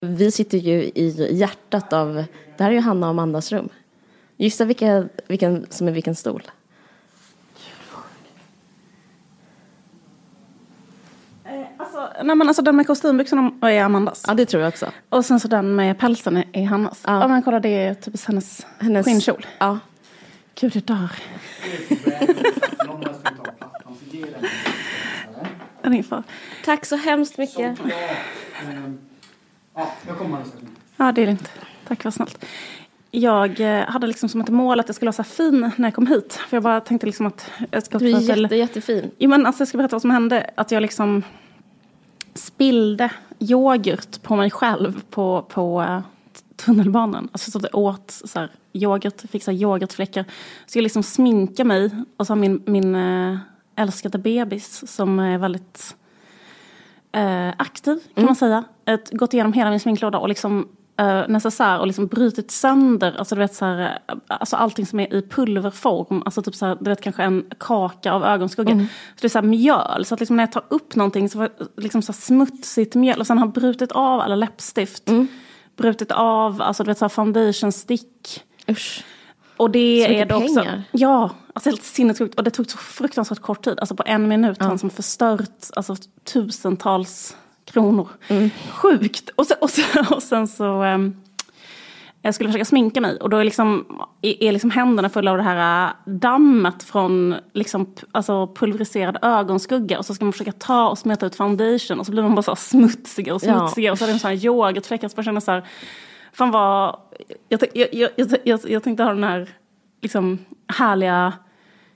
Vi sitter ju i hjärtat av, det här är ju Hanna och Amandas rum. Gissa vilka, vilken som är vilken stol. Alltså, nej men alltså den med kostymbyxorna är Amandas. Ja, det tror jag också. Och sen så den med pälsen är- Hannas. Ja. Ja. men kolla det är typ hennes, Hennes- skinnkjol. Ja. Gud jag dör. Tack så hemskt mycket. Ja, jag kommer alldeles strax. Ja det är lugnt. Tack vad snällt. Jag eh, hade liksom som ett mål att jag skulle vara så här fin när jag kom hit. För jag bara tänkte liksom att jag ska Du är till- jätte, jättefin. Jo, men alltså, jag ska berätta vad som hände. Att jag liksom spillde yoghurt på mig själv på, på eh, tunnelbanan. Alltså så att jag åt så här, yoghurt, fick så här, yoghurtfläckar. Så jag liksom sminka mig och så har min, min äh, älskade bebis som är väldigt eh, aktiv kan man säga. Ett, gått igenom hela min sminklåda och liksom uh, necessär och liksom brutit sönder, alltså du vet så här, eh, alltså allting som är i pulverform, alltså typ så här, du vet kanske en kaka av ögonskugga. Så det är så här mjöl, så att liksom när jag tar upp någonting så får jag liksom så här smutsigt mjöl och sen har jag brutit av alla läppstift. Brutit av, alltså du vet så här foundation stick. Usch. Och det Så är det också. pengar. Ja, alltså helt sinnessjukt. Och det tog så fruktansvärt kort tid. Alltså på en minut har han som förstört alltså, tusentals kronor. Mm. Sjukt. Och sen, och sen, och sen så... ehm, jag skulle försöka sminka mig och då är liksom, är liksom händerna fulla av det här äh, dammet från liksom, alltså pulveriserad ögonskugga. Och så ska man försöka ta och smeta ut foundation och så blir man bara så smutsigare och Ja. smutsigare. Och så är det en sån här yoghurtfläckar. Så jag känner så här, fan vad... Jag, jag, jag, jag, tänkte ha den här liksom, härliga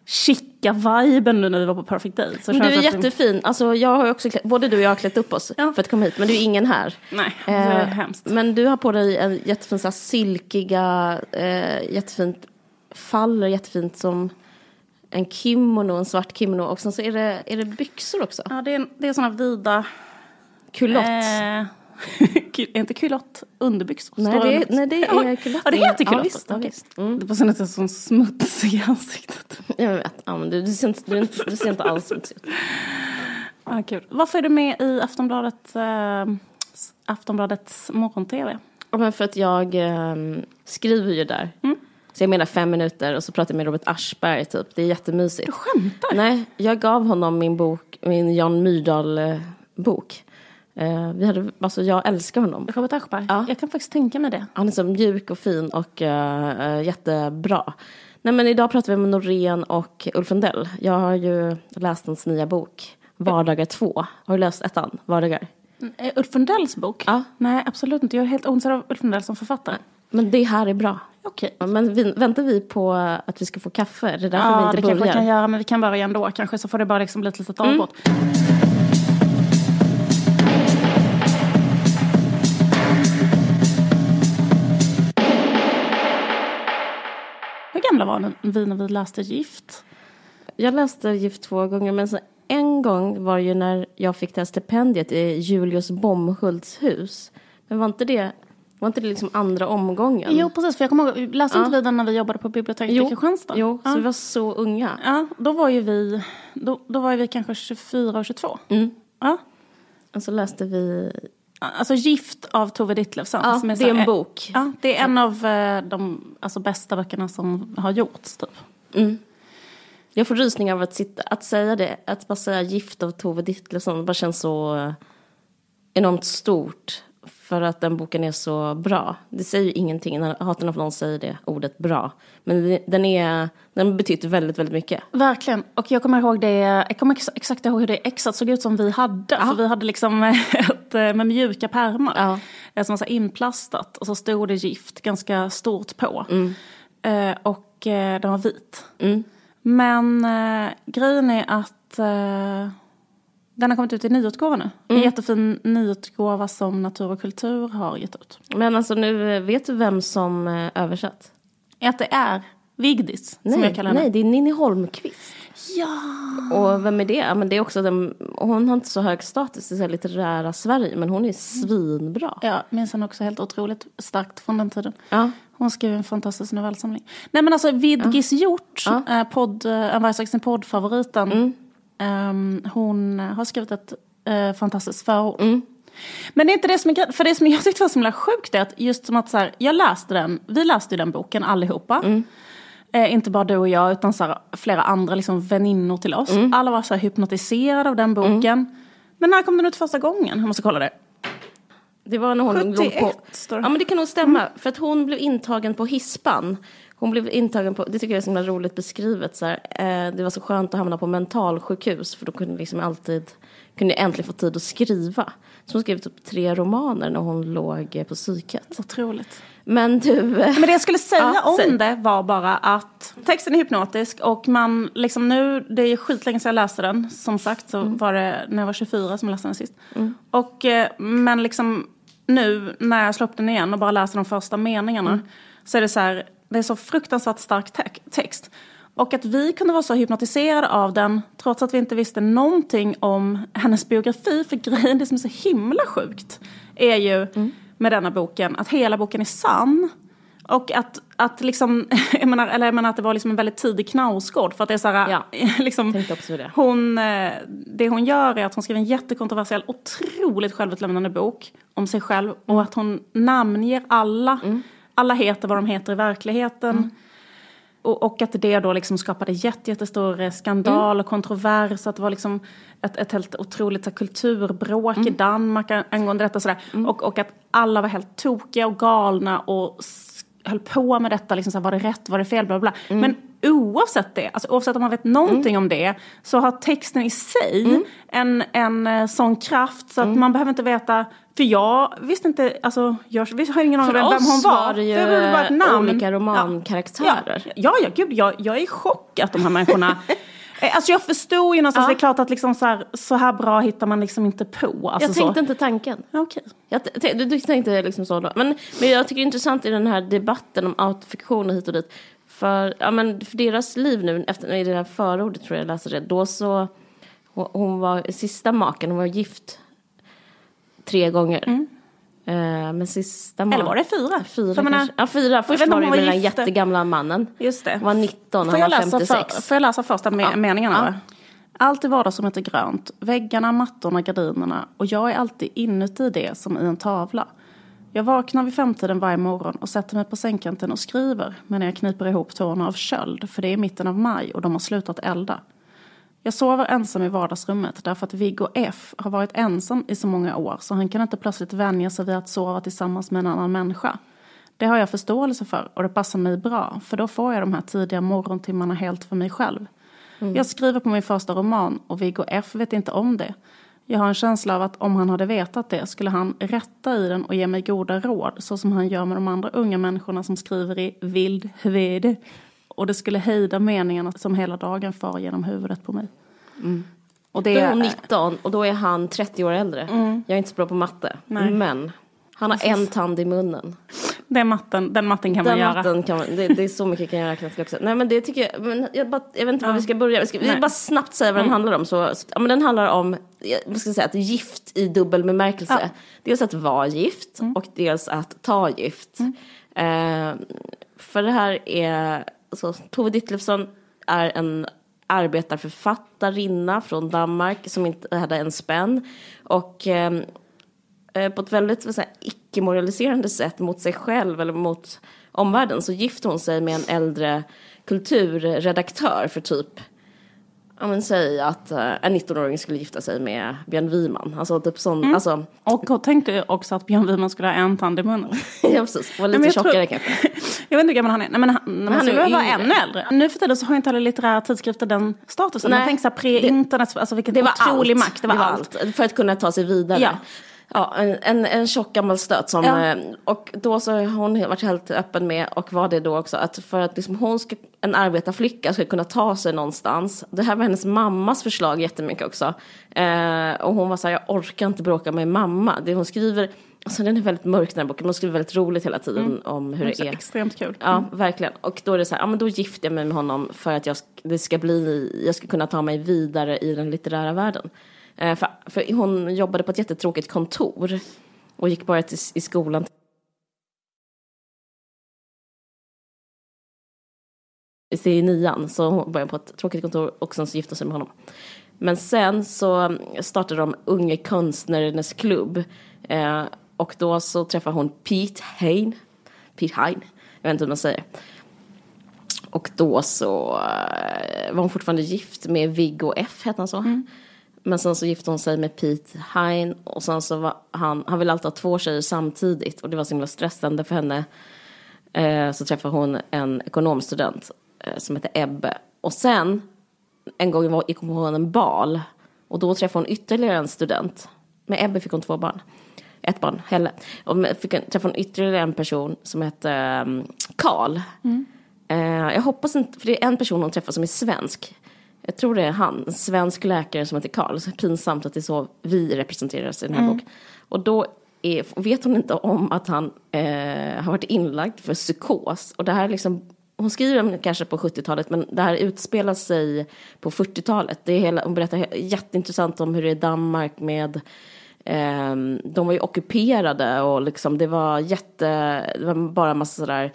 chica viben nu när vi var på Perfect Day. Så Men du är jättefin. Alltså, jag har också klätt, både du och jag har klätt upp oss Ja. för att komma hit. Men du är ingen här. Nej, det är Eh, hemskt. Men du har på dig en jättefin så här, silkiga, eh, jättefint, faller jättefint som en kimono, en svart kimono. Och sen så är det, är det byxor också. Ja, det är, det är såna vida... Kulott. Eh, är inte kulott underbyxor? nej, det är, nej, det Ja, är kulott. Ja, det heter Ja, kulott. visst, ja, visst. Mm. Det var så att jag sån smutsig i ansiktet. Jag vet. Ja, men du, du, ser inte, du, du ser inte alls smutsig ut. Ah, kul. Varför är du med i Aftonbladet, eh, Aftonbladets morgon-tv? Ja, men för att jag eh, skriver ju där. Så jag menar fem minuter och så pratar jag med Robert Aschberg typ. Det är jättemysigt. Du skämtar? Nej, jag gav honom min bok, min Jan Myrdal-bok. Eh, vi hade, alltså jag älskar honom. Robert Aschberg? Ja. Jag kan faktiskt tänka mig det. Han är så mjuk och fin och eh, eh, jättebra. Nej men idag pratar vi med Norén och Ulf Lundell. Jag har ju läst hans nya bok, Vardagar 2. Har du läst ettan, Vardagar? Eh, Ulf Lundells bok? Ja. Nej, absolut inte. Jag är helt ointresserad av Ulf Lundell som författare. Men det här är bra. Okej. Ja, Men vi, väntar vi på att vi ska få kaffe? Det är därför vi Ja, inte det kanske vi börjar. kan göra, men vi kan börja ändå kanske, så får det bara liksom bli ett litet avbrott. Hur gamla var vi när vi läste Gift? Jag läste Gift två gånger, men så en gång var ju när jag fick det här stipendiet i Julius Bomhults hus. Men var inte det, var inte det liksom andra omgången? Jo, precis. För jag kommer ihåg, läste Ja. inte vi den när vi jobbade på biblioteket jo, i Kristianstad? jo ja. så vi var så unga. ja, då var ju vi, då, då var vi kanske 24 och 22. Mm. Ja. Och så läste vi, Alltså Gift av Tove Ditlevsen. ja, som det är en bok. Ja, det är en av eh, de alltså, bästa böckerna som har gjorts. Typ. Mm. Jag får rysningar av att, sitta, att säga det, att bara säga gift av Tove Ditlevsen, det bara känns så eh, enormt stort. För att den boken är så bra. Det säger ju ingenting, jag hatar när någon säger det ordet bra. Men den, är, den betyder väldigt, väldigt mycket. Verkligen. Och jag kommer ihåg det, jag kommer ex- exakt ihåg hur det exakt såg ut som vi hade. För vi hade liksom ett eh, med mjuka pärmar. Ja. eh, Som var så inplastat. Och så stod det gift ganska stort på. Eh, och den var vit. Mm. Men grejen är att den har kommit ut i nyutgåva nu. En jättefin nyutgåva som Natur och kultur har gett ut. Men alltså nu, eh, vet du vem som eh, översatt? Att det är Vigdis, som jag Nej, kallar henne. nej, det är Ninni Holmqvist. Ja! Och vem är det? Ja, men det är också den, hon har inte så hög status i så här litterära Sverige, men hon är svinbra. Ja, minns henne också helt otroligt starkt från den tiden. Ja. Hon skrev en fantastisk novellsamling. Nej men alltså Vidgis Hjort, Ja. eh, podd, en varje poddfavoriten. Mm. Ehm, hon har skrivit ett eh, fantastiskt förord. Mm. Men det är inte det som är. För det som jag tyckte var så himla sjukt är att just som att så här, jag läste den, vi läste ju den boken allihopa. Mm. Eh, inte bara du och jag utan så här, flera andra liksom, väninnor till oss. Mm. Alla var så här, hypnotiserade av den boken. Men när kom den ut första gången? Jag måste kolla det. Det var när hon 71 låg på... står det. Ja men det kan nog stämma. För att hon blev intagen på hispan. Hon blev intagen på, det tycker jag är så himla roligt beskrivet. Så här. Eh, det var så skönt att hamna på mentalsjukhus. För då kunde liksom alltid, kunde jag äntligen få tid att skriva. Så hon skrev typ tre romaner när hon låg eh, på psyket. Otroligt. Men du... eh, Men det jag skulle säga Ja, om säg. det var bara att texten är hypnotisk och man liksom nu, det är skitlänge sedan jag läste den. Som sagt så var det när jag var 24 som jag läste den sist. Och, eh, men liksom nu när jag slår upp den igen och bara läser de första meningarna så är det så här, är så fruktansvärt stark te- text. Och att vi kunde vara så hypnotiserade av den trots att vi inte visste någonting om hennes biografi. För grejen, det som är så himla sjukt är ju med denna boken att hela boken är sann. Och att, att liksom, jag menar, eller jag menar att det var liksom en väldigt tidig knausgård. För att det är så här, Ja, liksom, det. hon, eh, det hon gör är att hon skriver en jättekontroversiell, otroligt självutlämnande bok om sig själv. Mm. Och att hon namnger alla. Alla heter vad de heter i verkligheten. Mm. Och, och att det då liksom skapade jätte, jättestor eh, skandal Mm. och kontrovers. Att det var liksom ett, ett helt otroligt så här, kulturbråk Mm. i Danmark an- angående detta. Sådär. Och, och att alla var helt tokiga och galna och höll på med detta. Liksom, så här, var det rätt, var det fel, bla bla. Mm. Men oavsett det, alltså, oavsett om man vet någonting om det, så har texten i sig Mm. en, en eh, sån kraft så att man behöver inte veta för jag visste inte, alltså jag har ingen aning om vem hon var. var det ju För jag bara ett namn. olika romankaraktärer. Ja, ja, ja gud, jag, jag är i chock att de här människorna... Eh, Alltså jag förstod ju någonstans, Ja. det är klart att liksom så, här, så här bra hittar man liksom inte på. Alltså Jag tänkte så. inte tanken. Ja, Okej. Jag du, du tänkte liksom så då. Men, men jag tycker det är intressant i den här debatten om autofiktion och hit och dit. För, ja, men för deras liv nu, efter, i det här förordet tror jag läste det, då så, hon, hon var sista maken, hon var gift tre gånger. Eh, men sista maken... Eller var det fyra? Fyra För menar-. Ja, fyra. Först var det med den jättegamla mannen. Just det. Han var 19, Får han var läsa 56. för, får jag läsa första me- Ja. meningarna? Ja. Allt i vardagsrummet är grönt. Väggarna, mattorna, gardinerna. Och jag är alltid inuti det som i en tavla. Jag vaknar vid femtiden varje morgon och sätter mig på sängkanten och skriver. Men jag kniper ihop tårna av köld. För det är mitten av maj och de har slutat elda. Jag sover ensam i vardagsrummet därför att Viggo F har varit ensam i så många år så han kan inte plötsligt vänja sig vid att sova tillsammans med en annan människa. Det har jag förståelse för och det passar mig bra för då får jag de här tidiga morgontimmarna helt för mig själv. Jag skriver på min första roman och Viggo F vet inte om det. Jag har en känsla av att om han hade vetat det skulle han rätta i den och ge mig goda råd så som han gör med de andra unga människorna som skriver i vild hvede. Och det skulle hejda meningarna som hela dagen far genom huvudet på mig. Och Då det är hon 19 och då är han 30 år äldre. Jag är inte så bra på matte. Mm. Nej. Men han har en tand i munnen. den, matten, den matten kan man Den göra. matten kan man, det, det är så mycket kan jag räkna till också. Nej men det tycker jag, men jag, bara, jag vet inte var vi ska börja. Vi ska, vi. Mm. bara snabbt säga vad den handlar om. Så, ja, men den handlar om, jag- ska säga, att gift i dubbel bemärkelse. Ja. Dels att vara gift och dels att ta gift. Eh, för det här är, alltså, Tove Ditlevsson är en arbetarförfattarinna från Danmark som inte hade en spänn. Och ehm, eh, på ett väldigt icke-moraliserande sätt mot sig själv eller mot omvärlden så gifter hon sig med en äldre kulturredaktör för typ Ja men säg att eh, en 19-åring skulle gifta sig med Björn Wiman. Alltså typ sån, alltså, Och jag tänkte också att Björn Wiman skulle ha en tand i munnen. ja precis, var Nej, lite men jag tror- tjockare kanske. Jag vet inte hur gammal han är. Nej, men han, men han skulle ju vara ännu äldre. Nu för tiden så har inte alla litterära tidskrifter den statusen. Nej. Man tänker så här pre-internet, alltså vilken Det var otrolig allt. makt. Det var, allt. För att kunna ta sig vidare. Ja. Ja, en, en, en tjock gammal stöt som, Ja. eh, och då så har hon varit helt öppen med, och var det då också, att för att liksom hon ska, en arbetarflicka ska kunna ta sig någonstans, det här var hennes mammas förslag jättemycket också, eh, och hon var så här, jag orkar inte bråka med mamma, det hon skriver, alltså den är väldigt mörk den här boken, men hon skriver väldigt roligt hela tiden om hur det Så är. Extremt kul. Ja, verkligen. Och då är det så här, ja men då gifter jag mig med honom för att jag, det ska bli, jag ska kunna ta mig vidare i den litterära världen. Eh, för, för hon jobbade på ett jättetråkigt kontor och gick bara till, i skolan i nian, så hon började på ett tråkigt kontor och sen så gifte hon sig med honom. Men sen så mm, startade de Unge konstnärernas klubb Eh, och då så träffar hon Pete Hein. Pete Hein, jag vet inte hur man säger. Och då så eh, var hon fortfarande gift med Viggo F, hette han så? Mm. Men sen så gifte hon sig med Pete Hein och sen så var han, han ville alltid ha två tjejer samtidigt och det var så himla stressande för henne. Eh, så träffade hon en ekonomstudent eh, som hette Ebbe. Och sen, en gång var, gick hon på en bal och då träffade hon ytterligare en student. Med Ebbe fick hon två barn. Ett barn, Helle. Och fick, träffade hon ytterligare en person som hette um, Karl. Eh, jag hoppas inte, för det är en person hon träffar som är svensk. Jag tror det är han, en svensk läkare som heter Karl. Så pinsamt att det är så vi representeras i den här boken. Och då är, vet hon inte om att han eh, har varit inlagd för psykos. Och det här är liksom, hon skriver om det kanske på 70-talet men det här utspelar sig på 40-talet. Det är hela, hon berättar jätteintressant om hur det är i Danmark med Ehm, de var ju ockuperade och liksom det var jätte, det var bara massa sådär,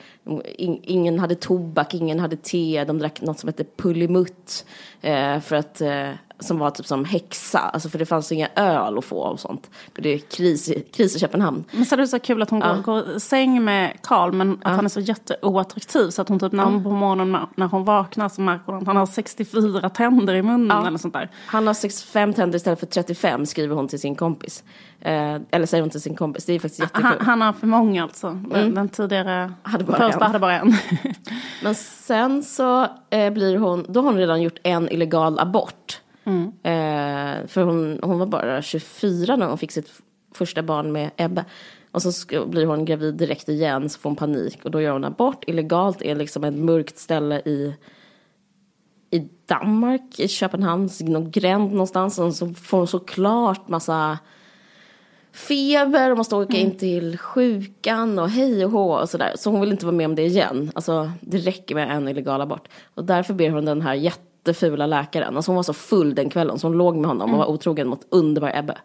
ingen hade tobak, ingen hade te, de drack något som hette pullimutt eh, för att, eh, som var typ som häxa, alltså för det fanns inga öl att få och sånt. För det är kris, kris i Köpenhamn. Men så är det så kul att hon går, går i säng med Karl men att han är så jätteoattraktiv så att hon typ när hon på morgonen när, hon vaknar så märker hon att han har 64 tänder i munnen eller sånt där. Han har 65 tänder istället för 35 skriver hon till sin kompis. Eh, eller säger hon till sin kompis, det är faktiskt jättekul. Han, han har för många alltså. Den, den tidigare Hade bara första en. hade bara en. Men sen så eh, blir hon, då har hon redan gjort en illegal abort. Eh, för hon, hon var bara 24 när hon fick sitt första barn med Ebbe. Och så ska, blir hon gravid direkt igen, så får hon panik. Och då gör hon abort illegalt, är liksom ett mörkt ställe i, i Danmark, i Köpenhamns någon gränd någonstans. Och så får hon såklart massa feber och måste åka in till sjukan och hej och hå och sådär. Så hon vill inte vara med om det igen. Alltså det räcker med en illegal abort. Och därför ber hon den här jättefula läkaren, alltså hon var så full den kvällen så hon låg med honom och var otrogen mot underbar Ebbe.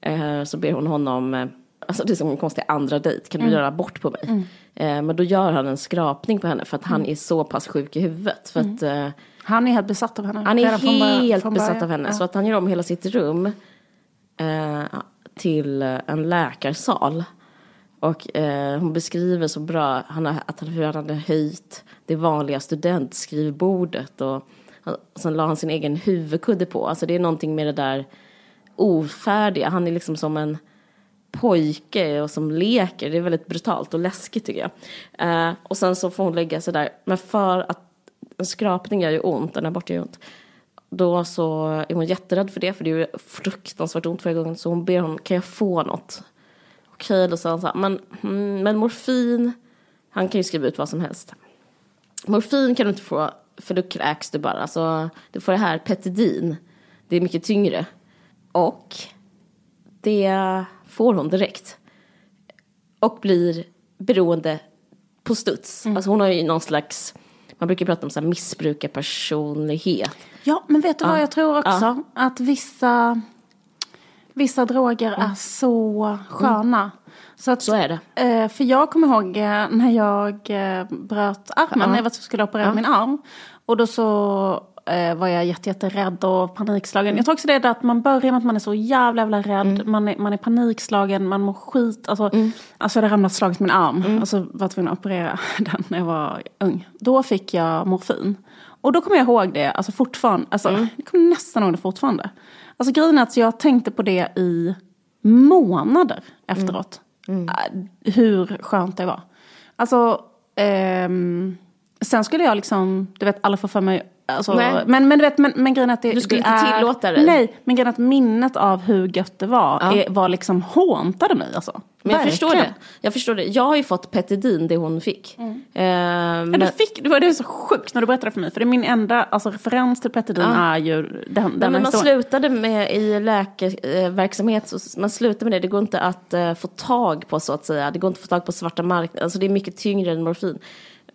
Eh, så ber hon honom, eh, alltså det är som en konstig andra dejt, kan du göra abort på mig? Eh, men då gör han en skrapning på henne för att han är så pass sjuk i huvudet. För att eh, Han är helt besatt av henne. han är helt från besatt början. av henne. Ja. Så att han gör om hela sitt rum eh, till en läkarsal. Och eh, hon beskriver så bra han har, att han, hur han hade höjt det vanliga studentskrivbordet. Och Alltså, sen la han sin egen huvudkudde på. Alltså det är någonting med det där ofärdiga. Han är liksom som en pojke och som leker. Det är väldigt brutalt och läskigt tycker jag. Eh, och sen så får hon lägga sig där. Men för att en skrapning gör ju ont, en abort gör ju ont. Då så är hon jätterädd för det, för det är ju fruktansvärt ont varje gången. Så hon ber honom. kan jag få något? Okej, då sa han så här, men, mm, men morfin, han kan ju skriva ut vad som helst. Morfin kan du inte få, för då kräks du bara. Så du får det här, Petidin. Det är mycket tyngre. Och det får hon direkt. Och blir beroende på studs. Alltså hon har ju någon slags, man brukar prata om så här missbrukarpersonlighet. Ja, men vet du vad jag tror också? Att vissa, vissa droger är så sköna. Så, att, Så är det. eh, för jag kommer ihåg eh, när jag eh, bröt armen, när jag skulle operera min arm. Och då så var jag jätte, jätterädd och panikslagen. Jag tror också det är att man börjar med att man är så jävla, jävla rädd. Man, är, man är panikslagen, man mår skit. Alltså, alltså jag hade ramlat slagit min arm. Och så var tvungen att operera den när jag var ung. Då fick jag morfin. Och då kommer jag ihåg det, alltså fortfarande. Alltså, Jag kommer nästan ihåg det fortfarande. Alltså grejen är att jag tänkte på det i månader efteråt. Äh, Hur skönt det var. Alltså, ehm, sen skulle jag liksom, du vet, alla får för mig Alltså, men, men du vet, men, men grejen är att det, Du skulle det inte är, tillåta dig? Nej, men grejen att minnet av hur gött det var, Ja. är, var liksom håntade mig alltså. Men jag förstår det. Jag förstår det. Jag har ju fått Petidin, det hon fick. Eh, Ja, men, du fick, det var det så sjukt när du berättade för mig. För det är min enda alltså, referens till Petidin är ju den, Nej, den men man slutade med i läkarverksamhet, så man slutar med det. Det går inte att eh, få tag på så att säga. Det går inte att få tag på svarta marknaden. Alltså det är mycket tyngre än morfin.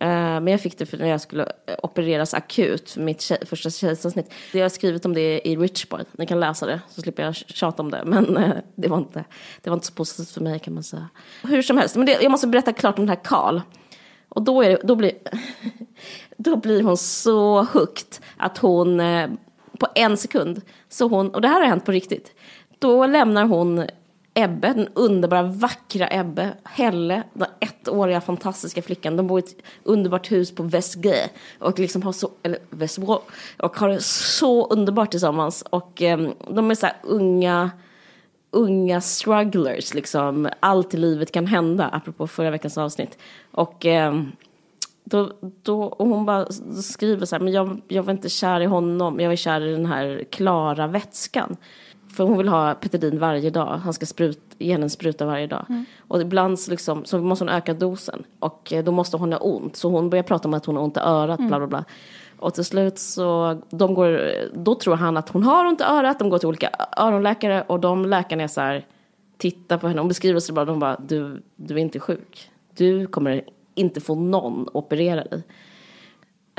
Eh, men jag fick det för när jag skulle eh, opereras akut för mitt tjej, första kejsarsnitt. Jag har skrivit om det i Richboy. Ni kan läsa det så slipper jag tjata om det. Men eh, det, var inte, det var inte så positivt för mig kan man säga. Hur som helst, men det, jag måste berätta klart om den här Karl. Och då, är det, då, blir, då blir hon så hooked att hon på en sekund, så hon, och det här har hänt på riktigt, då lämnar hon Ebbe, den underbara, vackra Ebbe, Helle, den ettåriga fantastiska flickan. De bor i ett underbart hus på Västgö och liksom har så, eller Västbrå, och har det så underbart tillsammans. Och eh, de är så här unga, unga strugglers liksom. Allt i livet kan hända, apropå förra veckans avsnitt. Och eh, då, då, och hon bara skriver så här, men jag, jag var inte kär i honom, jag var kär i den här klara vätskan. För hon vill ha Petedin varje dag. Han ska sprut, ge henne en spruta varje dag. Mm. Och ibland så, liksom, så måste hon öka dosen. Och eh, då måste hon ha ont. Så hon börjar prata om att hon har ont i örat. Mm. Bla, bla, bla. Och till slut så, de går, då tror han att hon har ont i örat. De går till olika öronläkare. Och de läkarna är så här, tittar på henne. Hon beskriver sig bara, de bara, du, du är inte sjuk. Du kommer inte få någon operera dig.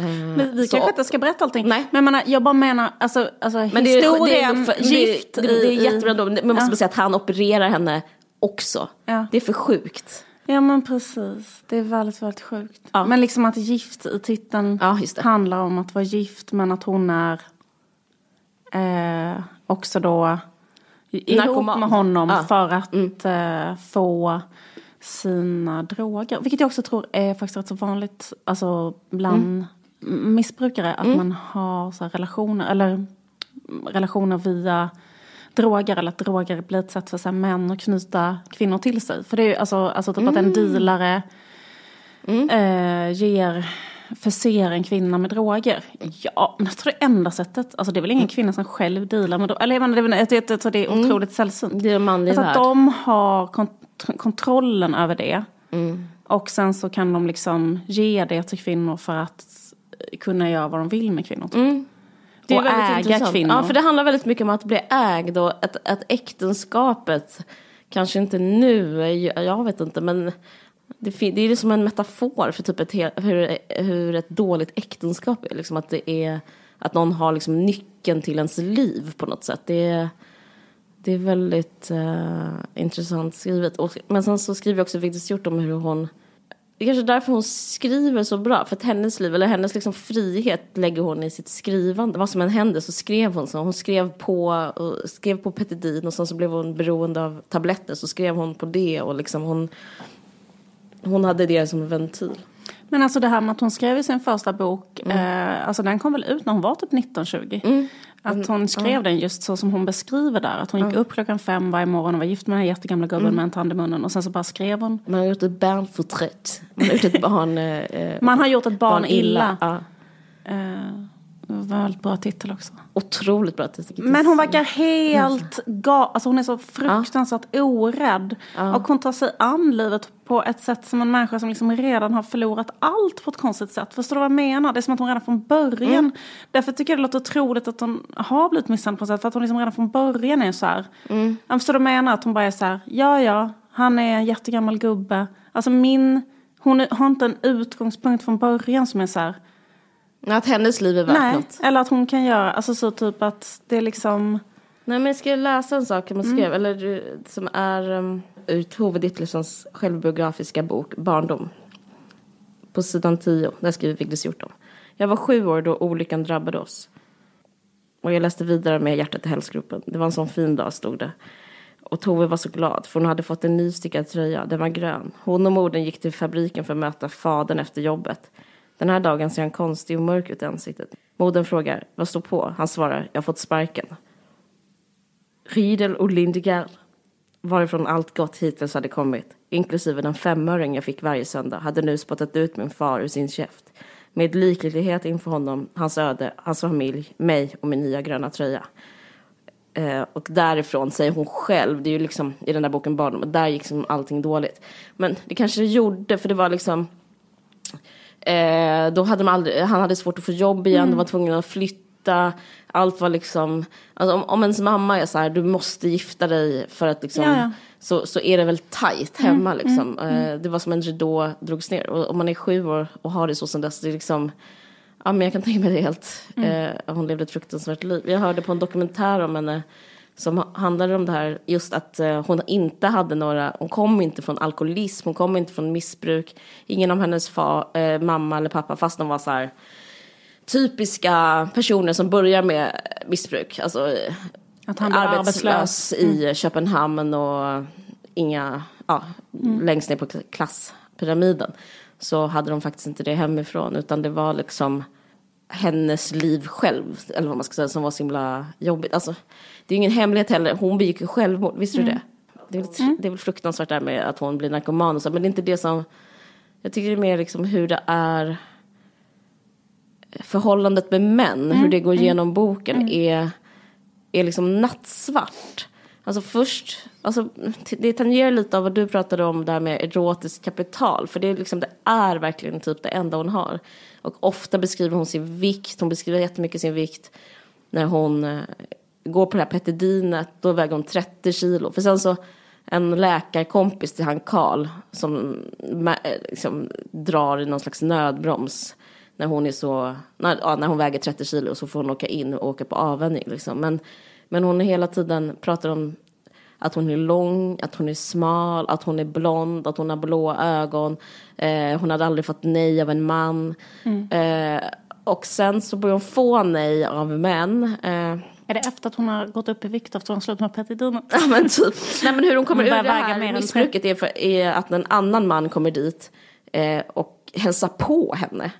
Men vi så, kanske inte ska berätta allting. Nej. Men menar, jag bara menar, alltså, alltså men det historien, är, det är, gift det, det, det är jättebra men man måste ja. säga att han opererar henne också. Ja. Det är för sjukt. Ja men precis, det är väldigt, väldigt sjukt. Ja. Men liksom att gift i titeln ja, handlar om att vara gift men att hon är eh, också då ihop med honom ja. för att mm. eh, få sina droger. Vilket jag också tror är faktiskt rätt så vanligt alltså bland mm missbrukare att mm. man har så relationer, eller relationer via droger eller att droger blir ett sätt för så män att knyta kvinnor till sig. För det är ju alltså, alltså typ mm. att en mm. dealare mm. eh, ger förser en kvinna med droger. Ja, men jag tror det enda sättet, alltså det är väl ingen mm. kvinna som själv dealar med droger. Eller jag menar, det, är, jag, jag tror det är mm. otroligt mm. sällsynt. Det är manlig alltså att de har kont kontrollen över det. Mm. Och sen så kan de liksom ge det till kvinnor för att kunna göra vad de vill med kvinnor. Typ. Mm. Det är och äga intressant. kvinnor. Ja, för det handlar väldigt mycket om att bli ägd och att, att äktenskapet, kanske inte nu, jag vet inte, men det, det är som en metafor för typ ett, hur, hur ett dåligt äktenskap är. Liksom att det är att någon har liksom nyckeln till ens liv på något sätt. Det är, det är väldigt uh, intressant skrivet. Och, men sen så skriver jag också Vigdis Hjort om hur hon det är kanske därför hon skriver så bra. För att hennes liv, eller hennes liksom frihet lägger hon i sitt skrivande. Vad som än hände så skrev hon så. Hon skrev på, och skrev på Petidin och sen så blev hon beroende av tabletter. Så skrev hon på det och liksom hon, hon hade det som en ventil. Men alltså det här med att hon skrev i sin första bok, mm. eh, alltså den kom väl ut när hon var typ 1920? Mm. Att hon skrev mm. den just så som hon beskriver där. Att hon gick upp klockan fem varje morgon och var gift med den här jättegamla gubben mm. med en tand i munnen. Och sen så bara skrev hon. Man har gjort ett barnporträtt. Man har gjort ett barn... Eh, eh Man har gjort ett barn, barn illa. illa. Ja. Eh, väldigt bra titel också. Otroligt bra titel. Men hon verkar helt galen. Alltså hon är så fruktansvärt ja. orädd. Ja. Och hon tar sig an livet på ett sätt som en människa som liksom redan har förlorat allt på ett konstigt sätt. Förstår du vad jag menar? Det är som att hon redan från början. Mm. Därför tycker jag det låter otroligt att hon har blivit misshandlad på ett sätt. För att hon liksom redan från början är så här. Mm. Förstår du vad jag menar? Att hon bara är så här. Ja, ja. Han är en jättegammal gubbe. Alltså min. Hon har inte en utgångspunkt från början som är så här att hennes liv är värt Nej, något? eller att hon kan göra, alltså så typ att det är liksom... Nej men jag ska läsa en sak hon skrev, mm. eller som är um, ur Tove Ditlevsons självbiografiska bok Barndom. På sidan 10, där skriver Vigdis Hjortholm. Jag var sju år då olyckan drabbade oss. Och jag läste vidare med hjärtat i hälsgropen. Det var en sån fin dag stod det. Och Tove var så glad för hon hade fått en ny stickad tröja. Den var grön. Hon och modern gick till fabriken för att möta fadern efter jobbet. Den här dagen ser han konstig och mörk ut i ansiktet. Modern frågar, vad står på? Han svarar, jag har fått sparken. Riedel och Lindegard, varifrån allt gott hittills hade kommit, inklusive den femöring jag fick varje söndag, hade nu spottat ut min far ur sin käft. Med likgiltighet inför honom, hans öde, hans familj, mig och min nya gröna tröja. Eh, och därifrån säger hon själv, det är ju liksom i den där boken Barndom, där gick liksom allting dåligt. Men det kanske det gjorde, för det var liksom Eh, då hade de aldrig, han hade svårt att få jobb igen, mm. de var tvungna att flytta. Allt var liksom, alltså om, om ens mamma är så här, du måste gifta dig för att liksom, ja, ja. Så, så är det väl tajt mm, hemma mm, liksom. Mm, eh, det var som en ridå drogs ner. Och om man är sju år och har det så sen dess, det är liksom, ja men jag kan tänka mig det helt, mm. eh, hon levde ett fruktansvärt liv. Jag hörde på en dokumentär om henne som handlade om det här, just att uh, hon inte hade några, hon kom inte från alkoholism, hon kom inte från missbruk. Ingen av hennes fa, uh, mamma eller pappa, fast de var så här typiska personer som börjar med missbruk. Alltså, Att han blev arbetslös i Köpenhamn och inga, ja, längst ner på klasspyramiden. Så hade de faktiskt inte det hemifrån utan det var liksom hennes liv själv, eller vad man ska säga, som var så himla jobbigt. Alltså, det är ingen hemlighet heller, hon begick ju självmord, visste du det? Det är, väl, det är väl fruktansvärt där med att hon blir narkoman och så, men det är inte det som, jag tycker det är mer liksom hur det är förhållandet med män, hur det går igenom boken är, är liksom nattsvart. Alltså först, alltså det tangerar lite av vad du pratade om där med erotiskt kapital. För det är liksom, det är verkligen typ det enda hon har. Och ofta beskriver hon sin vikt, hon beskriver jättemycket sin vikt. När hon eh, går på det här petidinet, då väger hon 30 kilo. För sen så, en läkarkompis till han Karl som eh, liksom, drar i någon slags nödbroms. När hon är så, när, ja, när hon väger 30 kilo så får hon åka in och åka på avvänjning liksom. Men, men hon är hela tiden pratar om att hon är lång, att hon är smal, att hon är blond, att hon har blå ögon. Eh, hon hade aldrig fått nej av en man. Eh, och sen så börjar hon få nej av män. Eh, Är det efter att hon har gått upp i vikt efter att hon slutat med petidinet? Ja men typ. Nej men hur hon kommer Hon ur det här missbruket är, för, är att en annan man kommer dit eh, och hälsar på henne.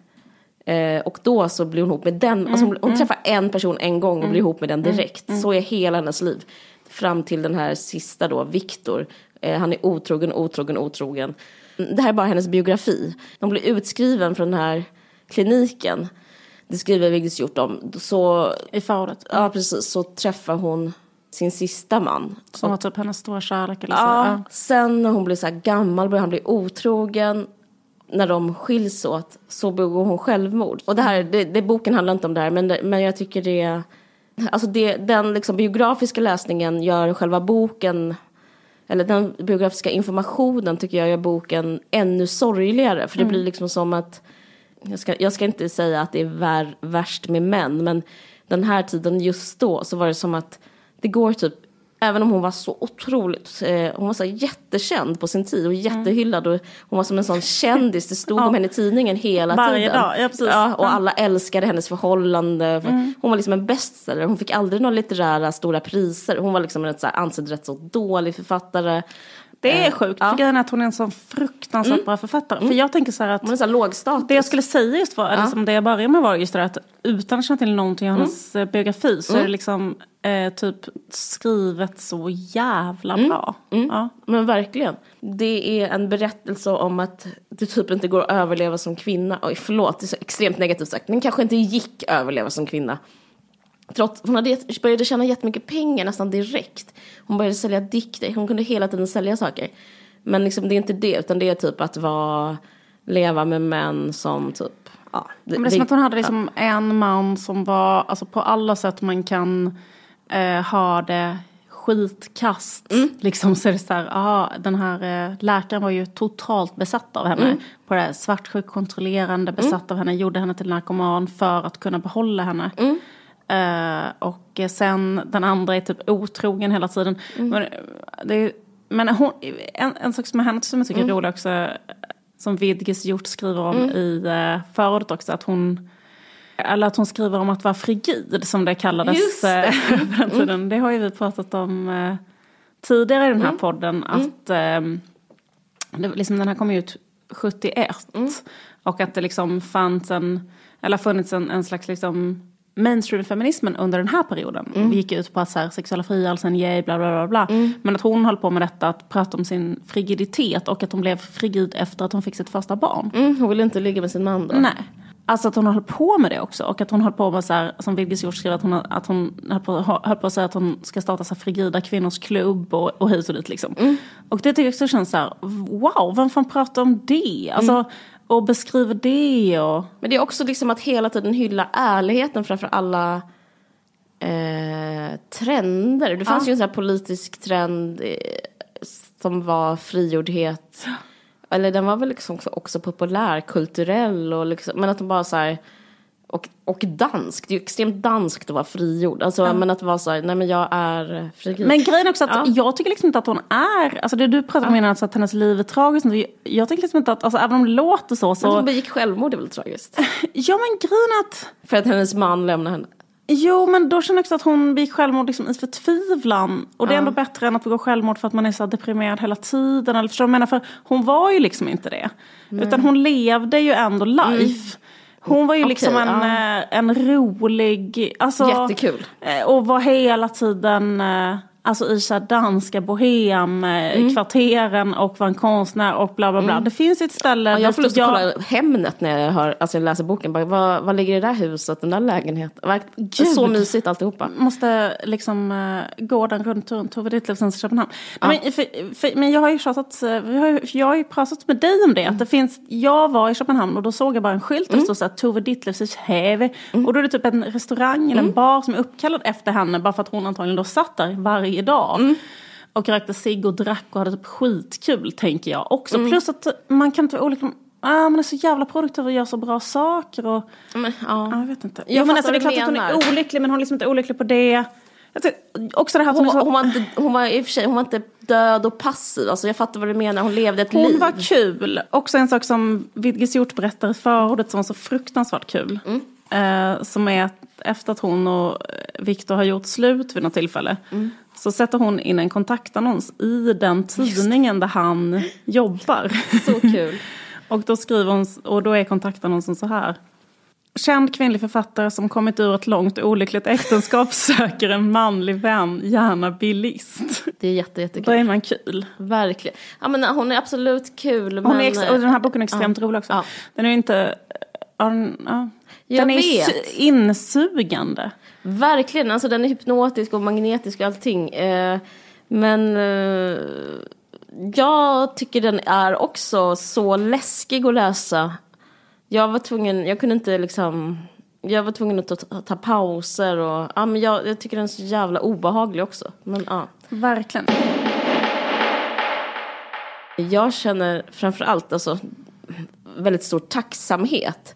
Eh, och då så blir hon ihop med den, alltså hon, hon träffar en person en gång och blir ihop med den direkt. Så är hela hennes liv. Fram till den här sista då, Viktor. Eh, han är otrogen, otrogen, otrogen. Det här är bara hennes biografi. De blir utskriven från den här kliniken. Det skriver Vigdis Hjorth om. Så I förordet? Ja, precis. Så träffar hon sin sista man. Som var typ hennes stora kärlek eller så? Ja, sen när hon blir så här gammal börjar han bli otrogen. När de skiljs åt så begår hon självmord. Och det här, det, det, boken handlar inte om det här men, det, men jag tycker det, alltså det, den liksom biografiska läsningen gör själva boken, eller den biografiska informationen tycker jag gör boken ännu sorgligare. För det blir liksom som att, jag ska, jag ska inte säga att det är vär, värst med män, men den här tiden just då så var det som att det går typ Även om hon var så otroligt, eh, hon var så jättekänd på sin tid och jättehyllad och hon var som en sån kändis, det stod om henne i tidningen hela Varje tiden. dag, ja, precis. Ja, och Ja. alla älskade hennes förhållande. Hon var liksom en bestseller, hon fick aldrig några litterära stora priser. Hon var liksom en så här ansedd rätt så dålig författare. Det är Eh, sjukt, ja. för grejen är att hon är en sån fruktansvärt bra författare. För jag tänker så här att Hon är så låg status. det jag skulle säga just var, Ja. som det jag började med var just det att utan att känna till någonting av hennes eh, biografi så är det liksom eh, typ skrivet så jävla bra. Ja. Men verkligen. Det är en berättelse om att det typ inte går att överleva som kvinna. Oj, förlåt, det är så extremt negativt sagt. Men kanske inte gick att överleva som kvinna. Trots, hon hade, började tjäna jättemycket pengar nästan direkt. Hon började sälja dikter, hon kunde hela tiden sälja saker. Men liksom, det är inte det, utan det är typ att vara, leva med män som typ, ja. Men det är som att hon hade liksom en man som var, alltså på alla sätt man kan eh, ha det skitkast. Liksom så är det så här, aha, den här eh, läkaren var ju totalt besatt av henne. På det här svartsjuk kontrollerande, besatt av henne, gjorde henne till narkoman för att kunna behålla henne. Eh, och sen den andra är typ otrogen hela tiden. Men, eh, det men hon, en, en sak som har hänt som jag tycker är rolig också, eh, som Vidges gjort skriver om i eh, förordet också, att hon eller att hon skriver om att vara frigid som det kallades Just det. på den tiden. Det har ju vi pratat om eh, tidigare i den här podden. Att eh, det, liksom, den här kom ut 71. Och att det liksom fanns en, eller funnits en, en slags liksom mainstream-feminismen under den här perioden. Vi gick ut på att så här, sexuella frigörelsen, yay, bla bla bla. bla. Men att hon höll på med detta, att prata om sin frigiditet och att hon blev frigid efter att hon fick sitt första barn. Mm, hon ville inte ligga med sin man då. Nej. Alltså att hon höll på med det också. Och att hon höll på med så här, som Vigdis Hjorth skriver, att hon, att hon höll, på, höll på att säga att hon ska starta så här frigida kvinnors klubb och, och hit och dit liksom. Och det tycker jag också känns så här, wow, vem fan pratar om det? Alltså, och beskriver det och... Men det är också liksom att hela tiden hylla ärligheten framför alla eh, trender. Det fanns ju en sån här politisk trend eh, som var frigjordhet. Eller den var väl liksom också, också populärkulturell och liksom, men att de bara så här och, och dansk, det är ju extremt danskt att vara frigjord. Alltså, Men att vara så här, nej men jag är frigid. Men grejen är också att Ja. jag tycker liksom inte att hon är, alltså det du pratar om innan, alltså att hennes liv är tragiskt. Jag tycker liksom inte att, alltså även om det låter så Men så... hon begick självmord, det är väl tragiskt? Ja men grejen är att För att hennes man lämnade henne. Jo, men då känner jag också att hon begick självmord liksom i förtvivlan. Och det är ändå bättre än att begå självmord för att man är så deprimerad hela tiden. Eller förstår du vad jag menar? För hon var ju liksom inte det. Utan hon levde ju ändå life. Hon var ju Okej, liksom en, ja. eh, en rolig... Alltså, Jättekul. eh, Och var hela tiden... eh, Alltså i så här danska bohem, mm. kvarteren och var en konstnär och bla bla bla. Det finns ett ställe... Ja, jag får lust att jag- kolla Hemnet när jag, hör, alltså jag läser boken. Bara, vad, vad ligger i det där huset, den där lägenheten? Gud. Så mysigt alltihopa. måste liksom uh, gå den rundturen, Tove Ditlevsens Köpenhamn. Men, för, för, men jag har ju pratat, eh, jag har ju pratat med dig om det. Att det finns, jag var i Köpenhamn och då såg jag bara en skylt där det stod så här Tove Ditlevsens Häve. Och då är det typ en restaurang eller en bar som är uppkallad efter henne bara för att hon antagligen då satt där varje dag. Och rökte cigg och drack och hade typ skitkul tänker jag också. Plus att man kan inte vara olika Ah, man är så jävla produktiv och gör så bra saker. Och, Men, ja. Ja, jag vet inte. Jag Jo, men alltså, det är klart att hon är olycklig men hon är liksom inte olycklig på det. Jag tycker, också det här att Hon, hon, så, hon, var inte, hon var i och för sig hon var inte död och passiv. Alltså jag fattar vad du menar. Hon levde ett hon liv. var kul. Också en sak som Vidgis Hjort berättar i förordet som var så fruktansvärt kul. Mm. Eh, som är att efter att hon och Viktor har gjort slut vid något tillfälle. Mm. Så sätter hon in en kontaktannons i den tidningen där han jobbar. Så kul. Och då skriver hon, och då är kontaktannonsen så här. Känd kvinnlig författare som kommit ur ett långt olyckligt äktenskap söker en manlig vän, gärna bilist. Det är jätte, Då jättekul. är man kul. Verkligen. Ja, men hon är absolut kul. Hon men, är och den här boken är extremt rolig också. Ja. Den är inte... ja, den- Ja. Jag Den är vet. su- insugande. Verkligen, alltså den är hypnotisk och magnetisk och allting. Eh, men eh, jag tycker den är också så läskig att läsa. Jag var tvungen, jag kunde inte liksom, jag var tvungen att ta, ta pauser och, ja men jag, jag tycker den är så jävla obehaglig också. Men ja. Verkligen. Jag känner framför allt alltså, väldigt stor tacksamhet.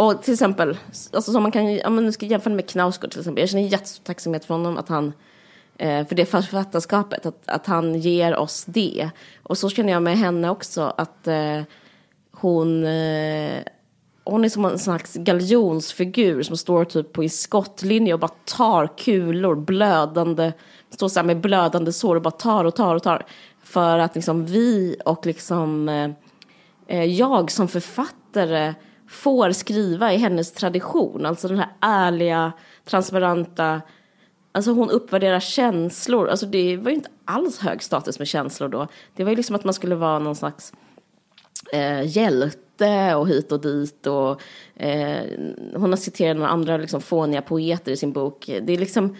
Och till exempel, alltså som man kan, ja, men nu ska jag jämföra med Knausgård till exempel. Jag känner jättestor tacksamhet från honom att han, eh, för det författarskapet, att, att han ger oss det. Och så känner jag med henne också, att eh, hon, eh, hon är som en slags galjonsfigur som står typ på en skottlinje och bara tar kulor, blödande, står så här med blödande sår och bara tar och tar och tar. För att liksom vi och liksom eh, eh, jag som författare får skriva i hennes tradition. Alltså den här ärliga, transparenta, alltså hon uppvärderar känslor. Alltså det var ju inte alls hög status med känslor då. Det var ju liksom att man skulle vara någon slags eh, hjälte och hit och dit. Och, eh, hon har citerat några andra liksom, fåniga poeter i sin bok. Det, är liksom,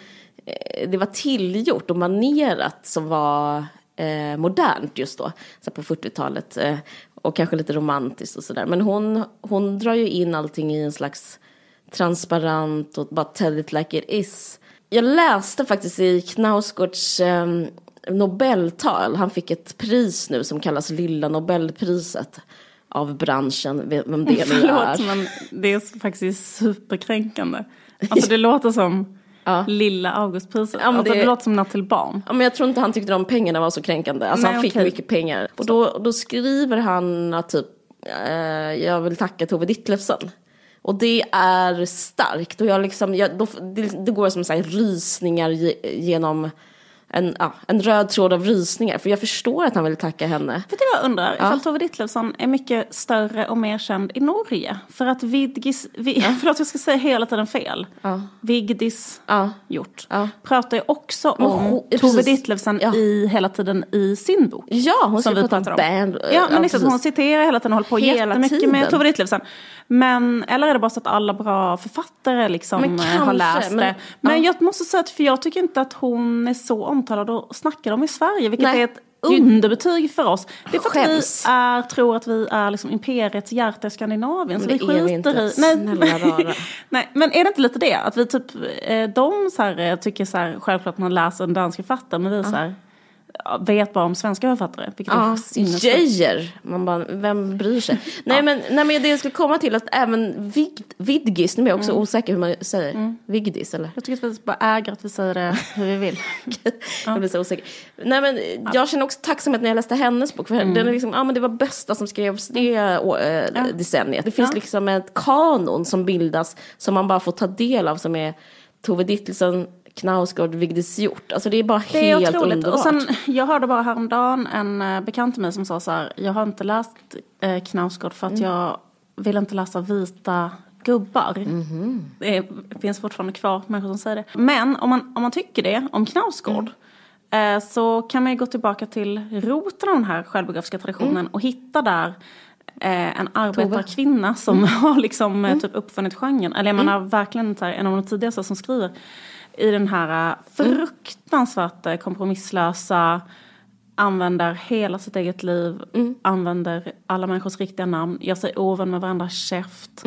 eh, det var tillgjort och manerat som var eh, modernt just då, så på 40-talet. Och kanske lite romantiskt och sådär. Men hon, hon drar ju in allting i en slags transparent och bara tell it like it is. Jag läste faktiskt i Knausgårds eh, Nobeltal, han fick ett pris nu som kallas Lilla Nobelpriset av branschen, vem det nu Förlåt, är. men det är faktiskt superkränkande. Alltså det låter som Ja. lilla Augustpriset. Ja, men alltså, det... det- låter som natt till barn. Ja, men jag tror inte han tyckte om pengarna var så kränkande. Alltså Nej, han fick okej. mycket pengar. Och då, då skriver han att typ, eh, jag vill tacka Tove Ditlevsen. Och det är starkt. Och jag liksom, jag, då, det, det går som så här rysningar ge, genom en, ja, en röd tråd av rysningar. För jag förstår att han vill tacka henne. Du vad jag undrar? Ifall Tove Ditlevsson är mycket större och mer känd i Norge. För att Vidgis, vi, förlåt jag ska säga hela tiden fel. Ja. Vigdis Ja. gjort. Ja. Pratar ju också Men om hon- Tove. Ditlevsen Ja. i, hela tiden i sin bok. Ja, hon Som vi prata om pratar om. band. Ja, men liksom, hon citerar hela tiden och håller på Hela jättemycket tiden. med Tove Ditlevsen. Men, eller är det bara så att alla bra författare liksom Men eh, har kanske, läst men- det? Men ja. jag måste säga att för jag tycker inte att hon är så omtalad och snackar om i Sverige, vilket Nej. är ett underbetyg för oss. Det är för att vi är, tror att vi är liksom imperiets hjärta i Skandinavien. Så Men vi det är vi skiter inte. i... Snälla rara. Nej, men är det inte lite det? Att vi typ, eh, de så här, eh, tycker så här, självklart man läser en dansk författare, men vi är så här, vet bara om svenska författare. Vilket Ja, är. Geijer. Man bara, vem bryr sig? Nej, men, nej men det jag skulle komma till att även Vid, Vidgis, nu är jag också osäker hur man säger. Vigdis eller? Jag tycker att vi bara äger att vi säger det hur vi vill. Jag blir så osäker. Nej men jag känner också tacksamhet när jag läste hennes bok. För den är liksom, ja men det var bästa som skrevs det äh, decenniet. Det finns Ja. liksom ett kanon som bildas som man bara får ta del av som är Tove Ditlevsen, Knausgård, Vigdis Hjorth. Alltså det är bara Det är helt otroligt. underbart. Och sen, jag hörde bara häromdagen en eh, bekant till mig som sa så här, jag har inte läst eh, Knausgård för att Mm. jag vill inte läsa vita gubbar. Mhm. Det är, finns fortfarande kvar människor som säger det. Men om man, om man tycker det om Knausgård Mm. eh, så kan man ju gå tillbaka till roten av den här självbiografiska traditionen Mm. och hitta där eh, en arbetarkvinna som Mm. har liksom eh, typ uppfunnit genren. Eller jag menar verkligen så här, en av de tidigaste som skriver i den här eh, fruktansvärt eh, kompromisslösa använder hela sitt eget liv, använder alla människors riktiga namn, gör sig ovän med varandras käft.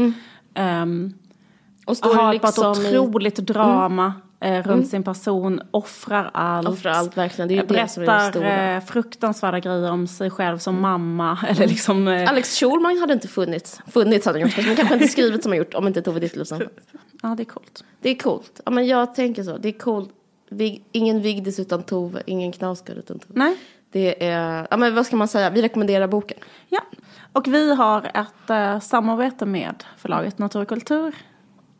ehm, och står har liksom ett i, otroligt drama eh, runt sin person, offrar allt. offrar allt verkligen. Det är ju det som är det Berättar stora. eh, fruktansvärda grejer om sig själv som mamma. Eller liksom, eh, Alex Schulman hade inte funnits. Funnits hade han gjort, men kanske inte skrivit som han gjort om inte Tove Ditlevsen. ja, det är coolt. Det är coolt. Ja, men jag tänker så. Det är coolt. Vig, ingen Vigdis utan Tove, ingen Knausgård utan Tove. Nej. Det är, ja men vad ska man säga, vi rekommenderar boken. Ja, och vi har ett eh, samarbete med förlaget Natur och kultur.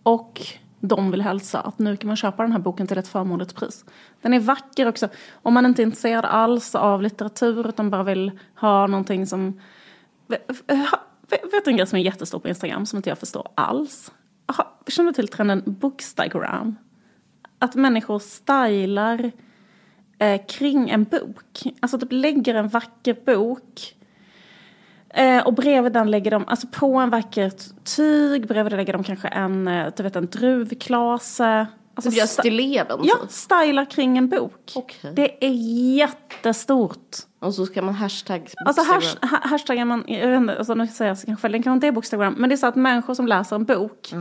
Och de vill hälsa att nu kan man köpa den här boken till ett förmånligt pris. Den är vacker också. Om man inte är intresserad alls av litteratur utan bara vill ha någonting som... Vet du en grej som är jättestor på Instagram som inte jag förstår alls? Aha, Känner du till trenden bookstagram? Att människor stylar eh, kring en bok. Alltså typ lägger en vacker bok Eh, och bredvid den lägger de, alltså på en vacker tyg, bredvid den lägger de kanske en, eh, du vet en druvklase. Alltså Typ gör stilleven. Ja, stylar kring en bok. Okej. Det är jättestort. Och så ska man hashtag Alltså hash, ha, hashtaggen man, jag vet inte, alltså nu säger jag så kanske, den kanske inte är bokstagram, men det är så att människor som läser en bok,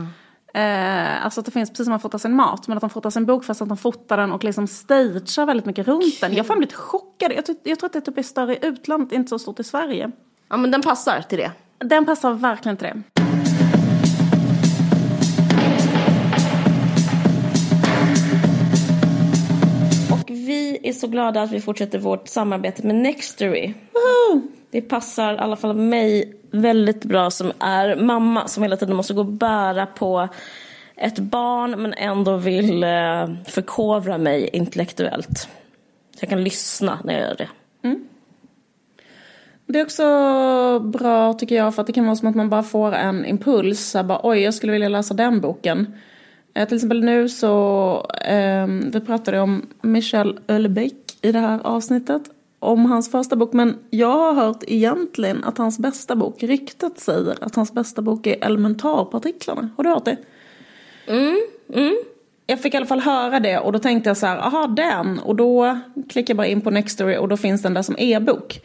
eh, alltså att det finns precis som man fotar sin mat, men att de fotar sin bok fast att de fotar den och liksom stagear väldigt mycket runt den. Jag har fan blivit chockad, jag, jag tror att det typ är större i utlandet, inte så stort i Sverige. Ja men den passar till det. Den passar verkligen till det. Och vi är så glada att vi fortsätter vårt samarbete med Nextory. Det passar i alla fall mig väldigt bra som är mamma som hela tiden måste gå och bära på ett barn men ändå vill eh, förkovra mig intellektuellt. Så jag kan lyssna när jag gör det. Det är också bra tycker jag för att det kan vara som att man bara får en impuls. Så här, bara, Oj, jag skulle vilja läsa den boken. Eh, till exempel nu så, eh, vi pratade om Michel Houellebecq i det här avsnittet. Om hans första bok, men jag har hört egentligen att hans bästa bok, ryktet säger att hans bästa bok är Elementarpartiklarna. Har du hört det? Jag fick i alla fall höra det och då tänkte jag så här, aha den. Och då klickar jag bara in på Nextory och då finns den där som e-bok.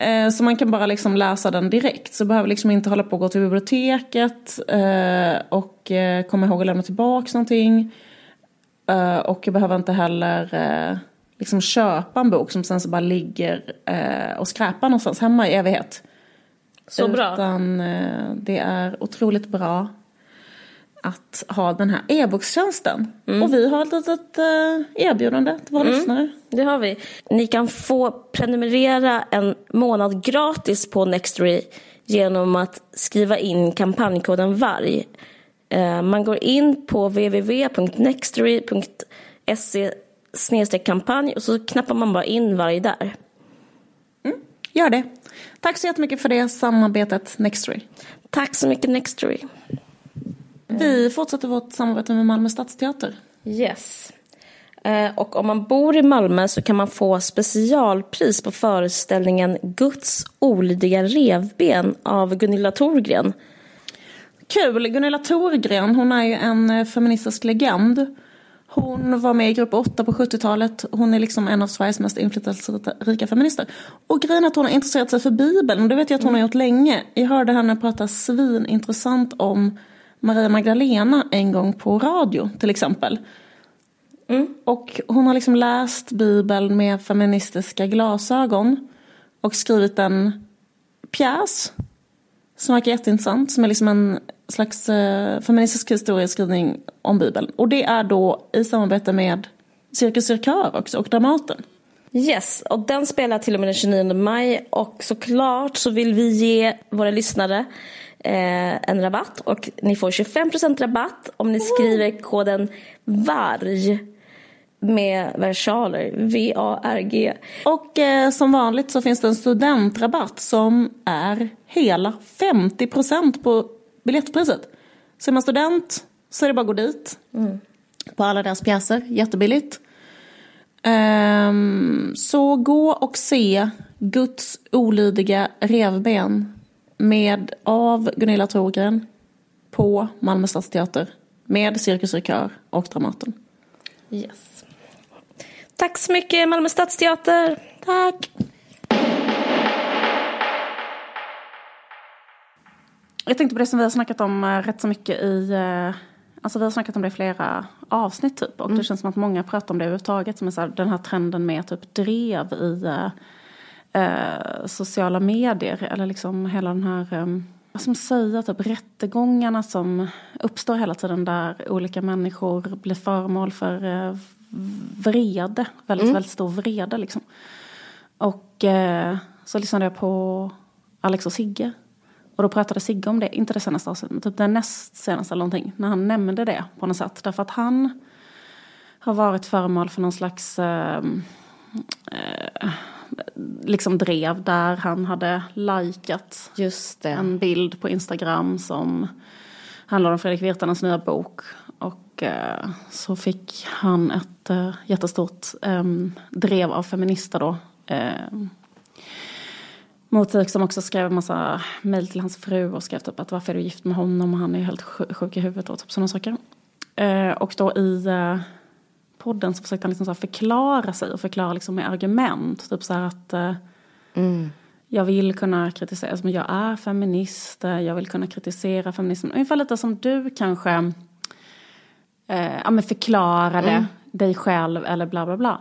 Eh, så man kan bara liksom läsa den direkt. Så behöver liksom inte hålla på att gå till biblioteket eh, och eh, komma ihåg att lämna tillbaka någonting. Och jag behöver inte heller liksom köpa en bok som sen så bara ligger och skräpar någonstans hemma i evighet. Så bra. Utan det är otroligt bra att ha den här e-bokstjänsten. Mm. Och vi har ett litet eh, erbjudande till våra lyssnare. Det har vi. Ni kan få prenumerera en månad gratis på Nextory genom att skriva in kampanjkoden VARG. Eh, Man går in på www.nextory.se kampanj och så knappar man bara in VARG där. Gör det. Tack så jättemycket för det samarbetet Nextory. Tack så mycket Nextory. Vi fortsätter vårt samarbete med Malmö Stadsteater. Yes. Eh, Och om man bor i Malmö så kan man få specialpris på föreställningen Guds olydiga revben av Gunilla Thorgren. Kul! Gunilla Thorgren, hon är ju en eh, feministisk legend. Hon var med i grupp 8 på 70-talet. Hon är liksom en av Sveriges mest inflytelserika feminister. Och grejen är att hon har intresserat sig för Bibeln. Och det vet jag att hon har gjort länge. Jag hörde henne prata svinintressant om Maria Magdalena en gång på radio till exempel. Och hon har liksom läst Bibeln med feministiska glasögon. Och skrivit en pjäs som verkar jätteintressant. Som är liksom en slags eh, feministisk historieskrivning om Bibeln. Och det är då i samarbete med Cirkus Cirkör också och Dramaten. Yes, och den spelar till och med den 29 maj. Och såklart så vill vi ge våra lyssnare eh, en rabatt. Och ni får 25% rabatt om ni skriver koden VARG med versaler. V-A-R-G. Och eh, som vanligt så finns det en studentrabatt som är hela 50% på biljettpriset. Så är man student så är det bara att gå dit. På alla deras pjäser, jättebilligt. Ehm, så gå och se Guds olydiga revben med av Gunilla Trogren på Malmö stadsteater med Cirkus Cirkör och Dramaten. Yes. Tack så mycket Malmö stadsteater. Tack! Jag tänkte på det som vi har snackat om eh, rätt så mycket i... eh, Alltså vi har snackat om det i flera avsnitt typ. Och det känns som att många pratar om det överhuvudtaget. Som är så här, den här trenden med typ drev i eh, sociala medier. Eller liksom hela den här... Eh, vad ska man säga? Typ rättegångarna som uppstår hela tiden. Där olika människor blir föremål för eh, vrede. Väldigt, väldigt stor vrede liksom. Och eh, så lyssnade jag på Alex och Sigge. Och då pratade Sigge om det, inte det senaste avsnittet, men typ det näst senaste eller någonting. När han nämnde det på något sätt. Därför att han har varit föremål för någon slags eh, eh, liksom drev där han hade likat en bild på Instagram som handlar om Fredrik Virtanens nya bok. Och eh, så fick han ett eh, jättestort eh, drev av feminister då. Eh, Motvik som också skrev en massa mejl till hans fru och skrev typ att varför är du gift med honom och han är helt sj- sjuk i huvudet och typ sådana saker. Eh, och då i eh, podden så försökte han liksom så förklara sig och förklara liksom med argument. Typ så att eh, jag vill kunna kritisera, alltså, men jag är feminist, eh, jag vill kunna kritisera feminismen. Ungefär lite som du kanske eh, ja, men förklarade dig själv eller bla bla bla.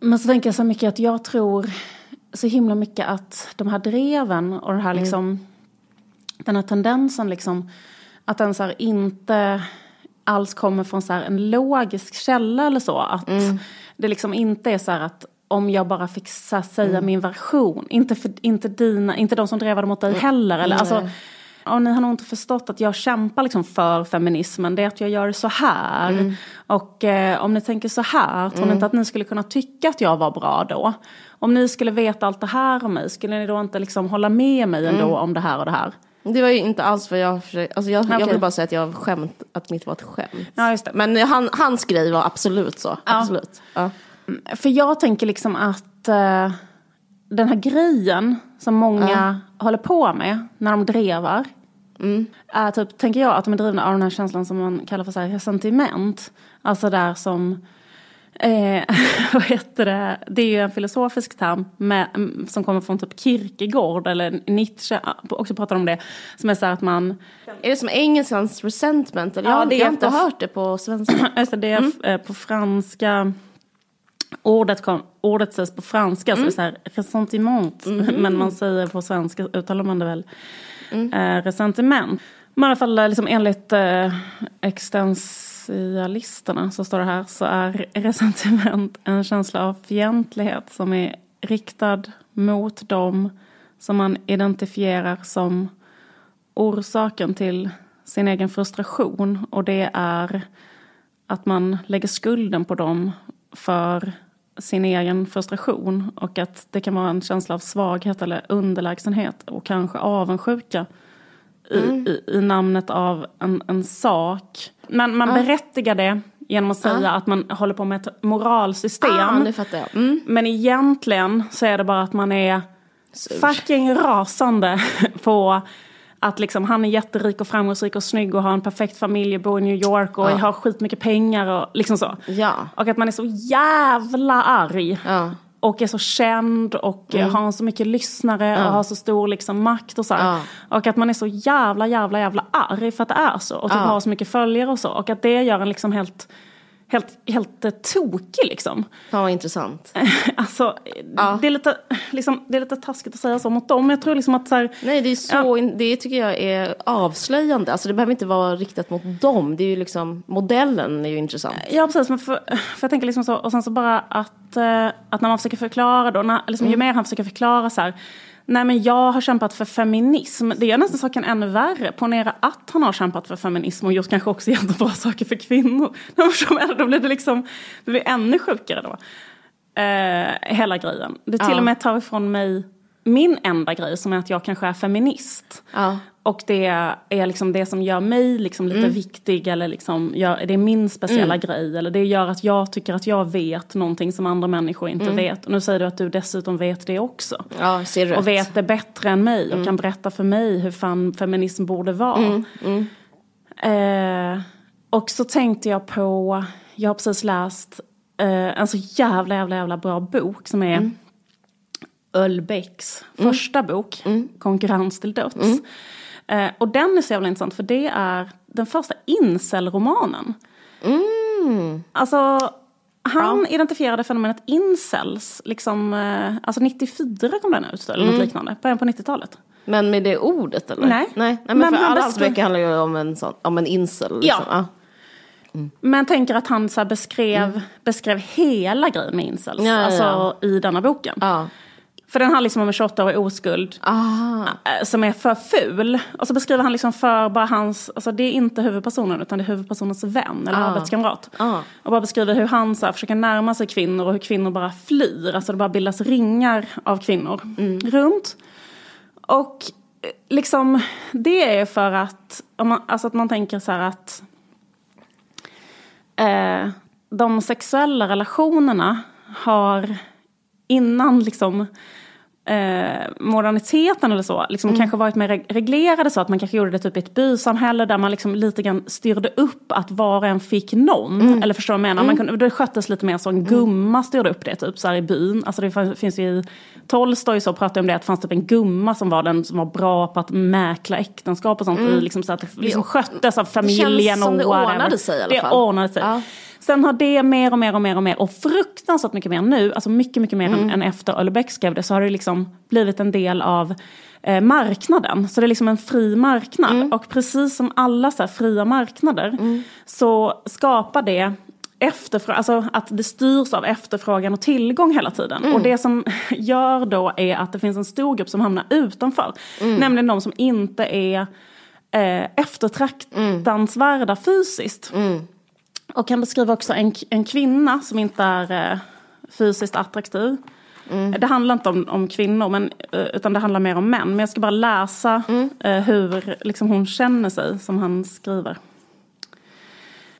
Men så tänker jag så mycket att jag tror så himla mycket att de här dreven och det här liksom, den här tendensen liksom, att den så inte alls kommer från så en logisk källa eller så. Att det liksom inte är så här att om jag bara fick säga min version, inte, för, inte, dina, inte de som drevade mot dig heller. Eller, alltså, och ni har nog inte förstått att jag kämpar liksom för feminismen. Det är att jag gör så här. Och eh, om ni tänker så här, tror ni inte att ni skulle kunna tycka att jag var bra då? Om ni skulle veta allt det här om mig, skulle ni då inte liksom hålla med mig ändå om det här och det här? Det var ju inte alls vad jag försökte, alltså jag, jag Okej. vill bara säga att jag skämt, att mitt var ett skämt. Ja, just det. Men han, hans grej var absolut så, absolut. Ja. För jag tänker liksom att eh, den här grejen som många håller på med när de drevar. Är typ, tänker jag, att de är drivna av den här känslan som man kallar för så här resentiment. Alltså där som, eh, vad heter det, det är ju en filosofisk term med, mm, som kommer från typ Kierkegaard eller Nietzsche, också pratar om det. Som är så här att man, Är det som engelskans resentment? Eller? Ja, jag, det jag har inte hört det på svenska. Alltså det är eh, på franska. Ordet, kom, ordet sägs på franska, så det är så här ressentiment. Men man säger på svenska, uttalar man det väl, eh, ressentiment. Men i alla fall eh, liksom enligt eh, existentialisterna så står det här så är ressentiment en känsla av fientlighet som är riktad mot dem som man identifierar som orsaken till sin egen frustration. Och det är att man lägger skulden på dem för sin egen frustration. Och att det kan vara en känsla av svaghet eller underlägsenhet och kanske avundsjuka i, i, i namnet av en, en sak. Men man berättigar det genom att säga att man håller på med ett moralsystem. Ah. Mm. Men egentligen så är det bara att man är fucking rasande på att liksom han är jätterik och framgångsrik och snygg och har en perfekt familj och bor i New York och har skitmycket pengar och liksom så. Ja. Och att man är så jävla arg. Ja. Mm. Och är så känd och eh, har så mycket lyssnare och har så stor liksom makt och så. Ja. Och att man är så jävla jävla jävla arg för att det är så. Och typ Ja. har så mycket följare och så. Och att det gör en liksom helt helt, helt eh, tokig liksom. Fan vad intressant. alltså, Ja. det, är lite, liksom, det är lite taskigt att säga så mot dem. Jag tror liksom att så här, Nej, det är så, in, det tycker jag är avslöjande. Alltså det behöver inte vara riktat mot dem. Det är ju liksom, modellen är ju intressant. Ja precis, men för, för jag tänker liksom så, och sen så bara att, eh, att när man försöker förklara då, när, liksom, ju mer han försöker förklara så här, nej men jag har kämpat för feminism, det gör nästan saken ännu värre. Ponera att han har kämpat för feminism och gjort kanske också jättebra saker för kvinnor. Då blir det liksom, det blir ännu sjukare då. Eh, hela grejen. Det till Ja. och med tar ifrån mig min enda grej som är att jag kanske är feminist. Ja. Och det är liksom det som gör mig liksom Mm. lite viktig eller liksom gör, det är min speciella grej. Eller det gör att jag tycker att jag vet någonting som andra människor inte Mm. vet. Och nu säger du att du dessutom vet det också. Ja, ser rätt. Och vet det bättre än mig Mm. och kan berätta för mig hur fan feminism borde vara. mm. Eh, och så tänkte jag på, jag har precis läst eh, en så jävla jävla jävla bra bok som är Mm. Ölbecks första bok, Konkurrens till döds. Mm. Eh, och den är så jävla intressant för det är den första incel-romanen. Mm. Alltså, han identifierade fenomenet incels, liksom, eh, alltså 94 kom den ut, eller Mm. något liknande, början på 90-talet. Men med det ordet eller? Nej. Nej, Nej men, Men för alla hans böcker handlar ju om en, sån, om en incel. Liksom. Ja. Men jag tänker att han så beskrev, beskrev hela grejen med incels, Mm. Ja, ja, alltså ja. i denna boken. Ja. För den handlar liksom om en 28-årig oskuld Ah. eh, som är för ful. Och så beskriver han liksom för bara hans, alltså det är inte huvudpersonen utan det är huvudpersonens vän eller Ah. arbetskamrat. Ah. Och bara beskriver hur han så här, försöker närma sig kvinnor och hur kvinnor bara flyr. Alltså det bara bildas ringar av kvinnor runt. Och eh, liksom det är för att, om man, alltså att man tänker så här att eh, de sexuella relationerna har innan liksom eh, moderniteten eller så, liksom kanske varit mer reg- reglerade så att man kanske gjorde det typ i ett bysamhälle där man liksom lite grann styrde upp att var och en fick någon. Eller förstår du vad jag menar? Man kunde, det sköttes lite mer så, en gumma styrde upp det typ så här i byn. Alltså det finns ju i Tolstoj så pratar om det att det fanns typ en gumma som var den som var bra på att mäkla äktenskap och sånt. I, liksom, så att det liksom sköttes av familjen. som och det ordnade sig i alla Det fall. ordnade sig. Ja. Sen har det mer och mer och mer och mer och fruktansvärt mycket mer nu, alltså mycket, mycket mer Mm. än, än efter Ölbeck skrev det, så har det liksom blivit en del av eh, marknaden. Så det är liksom en fri marknad. Mm. Och precis som alla så här, fria marknader så skapar det efterfrågan, alltså att det styrs av efterfrågan och tillgång hela tiden. Mm. Och det som gör då är att det finns en stor grupp som hamnar utanför. Mm. Nämligen de som inte är eh, eftertraktansvärda fysiskt. Och han beskriver också en, en kvinna som inte är eh, fysiskt attraktiv. Det handlar inte om, om kvinnor, men, eh, utan det handlar mer om män. Men jag ska bara läsa eh, hur liksom, hon känner sig, som han skriver.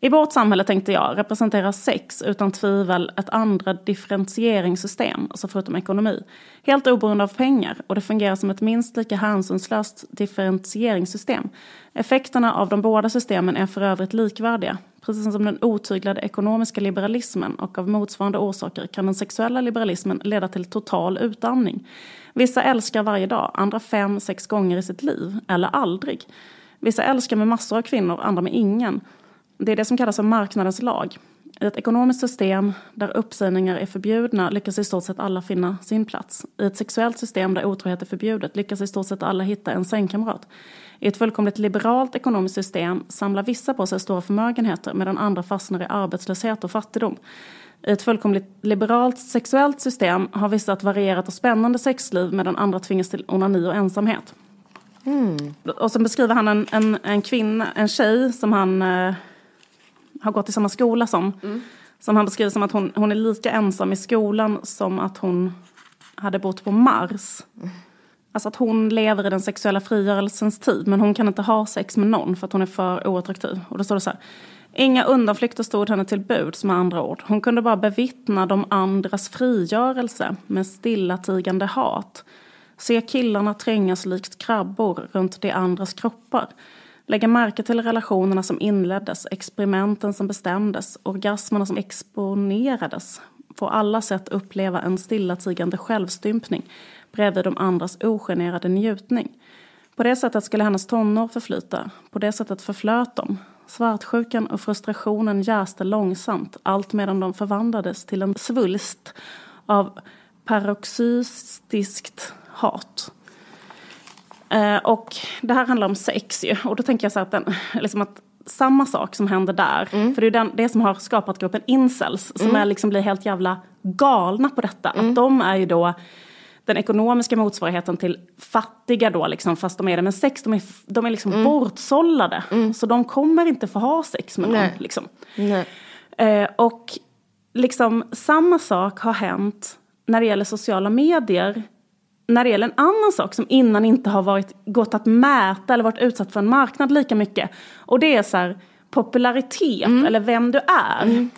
I vårt samhälle tänkte jag representerar sex utan tvivel ett andra differentieringssystem, alltså förutom ekonomi. Helt oberoende av pengar och det fungerar som ett minst lika hänsynslöst differentieringssystem. Effekterna av de båda systemen är för övrigt likvärdiga. Precis som den otyglade ekonomiska liberalismen och av motsvarande orsaker kan den sexuella liberalismen leda till total utarmning. Vissa älskar varje dag, andra fem, sex gånger i sitt liv, eller aldrig. Vissa älskar med massor av kvinnor, andra med ingen. Det är det som kallas för marknadens lag. I ett ekonomiskt system där uppsägningar är förbjudna lyckas i stort sett alla finna sin plats. I ett sexuellt system där otrohet är förbjudet lyckas i stort sett alla hitta en sängkamrat. I ett fullkomligt liberalt ekonomiskt system samlar vissa på sig stora förmögenheter medan andra fastnar i arbetslöshet och fattigdom. I ett fullkomligt liberalt sexuellt system har vissa ett varierat och spännande sexliv medan andra tvingas till onani och ensamhet. Och sen beskriver han en, en, en kvinna, en tjej som han eh, har gått i samma skola som. Som han beskriver som att hon, hon är lika ensam i skolan som att hon hade bott på Mars. Alltså att hon lever i den sexuella frigörelsens tid men hon kan inte ha sex med någon för att hon är för oattraktiv. Och då står det så här. Inga undanflykter stod henne till buds med andra ord. Hon kunde bara bevittna de andras frigörelse med stillatigande hat. Se killarna trängas likt krabbor runt de andras kroppar. Lägga märke till relationerna som inleddes, experimenten som bestämdes, orgasmerna som exponerades. På alla sätt uppleva en stillatigande självstympning bredvid de andras ogenerade njutning. På det sättet skulle hennes tonår förflyta, på det sättet förflöt de. Svartsjukan och frustrationen jäste långsamt allt medan de förvandlades till en svulst av paroxystiskt hat. Eh, och det här handlar om sex ju. Och då tänker jag så att, den, liksom att samma sak som händer där. Mm. För det är den, det som har skapat gruppen incels. Som mm. är liksom blir helt jävla galna på detta. Mm. Att de är ju då den ekonomiska motsvarigheten till fattiga då, liksom, fast de är det med sex. De är, de är liksom mm. bortsållade. Mm. Så de kommer inte få ha sex med någon. Liksom. Eh, och liksom samma sak har hänt när det gäller sociala medier. När det gäller en annan sak som innan inte har varit, gått att mäta eller varit utsatt för en marknad lika mycket. Och det är så här, popularitet mm. eller vem du är. Mm.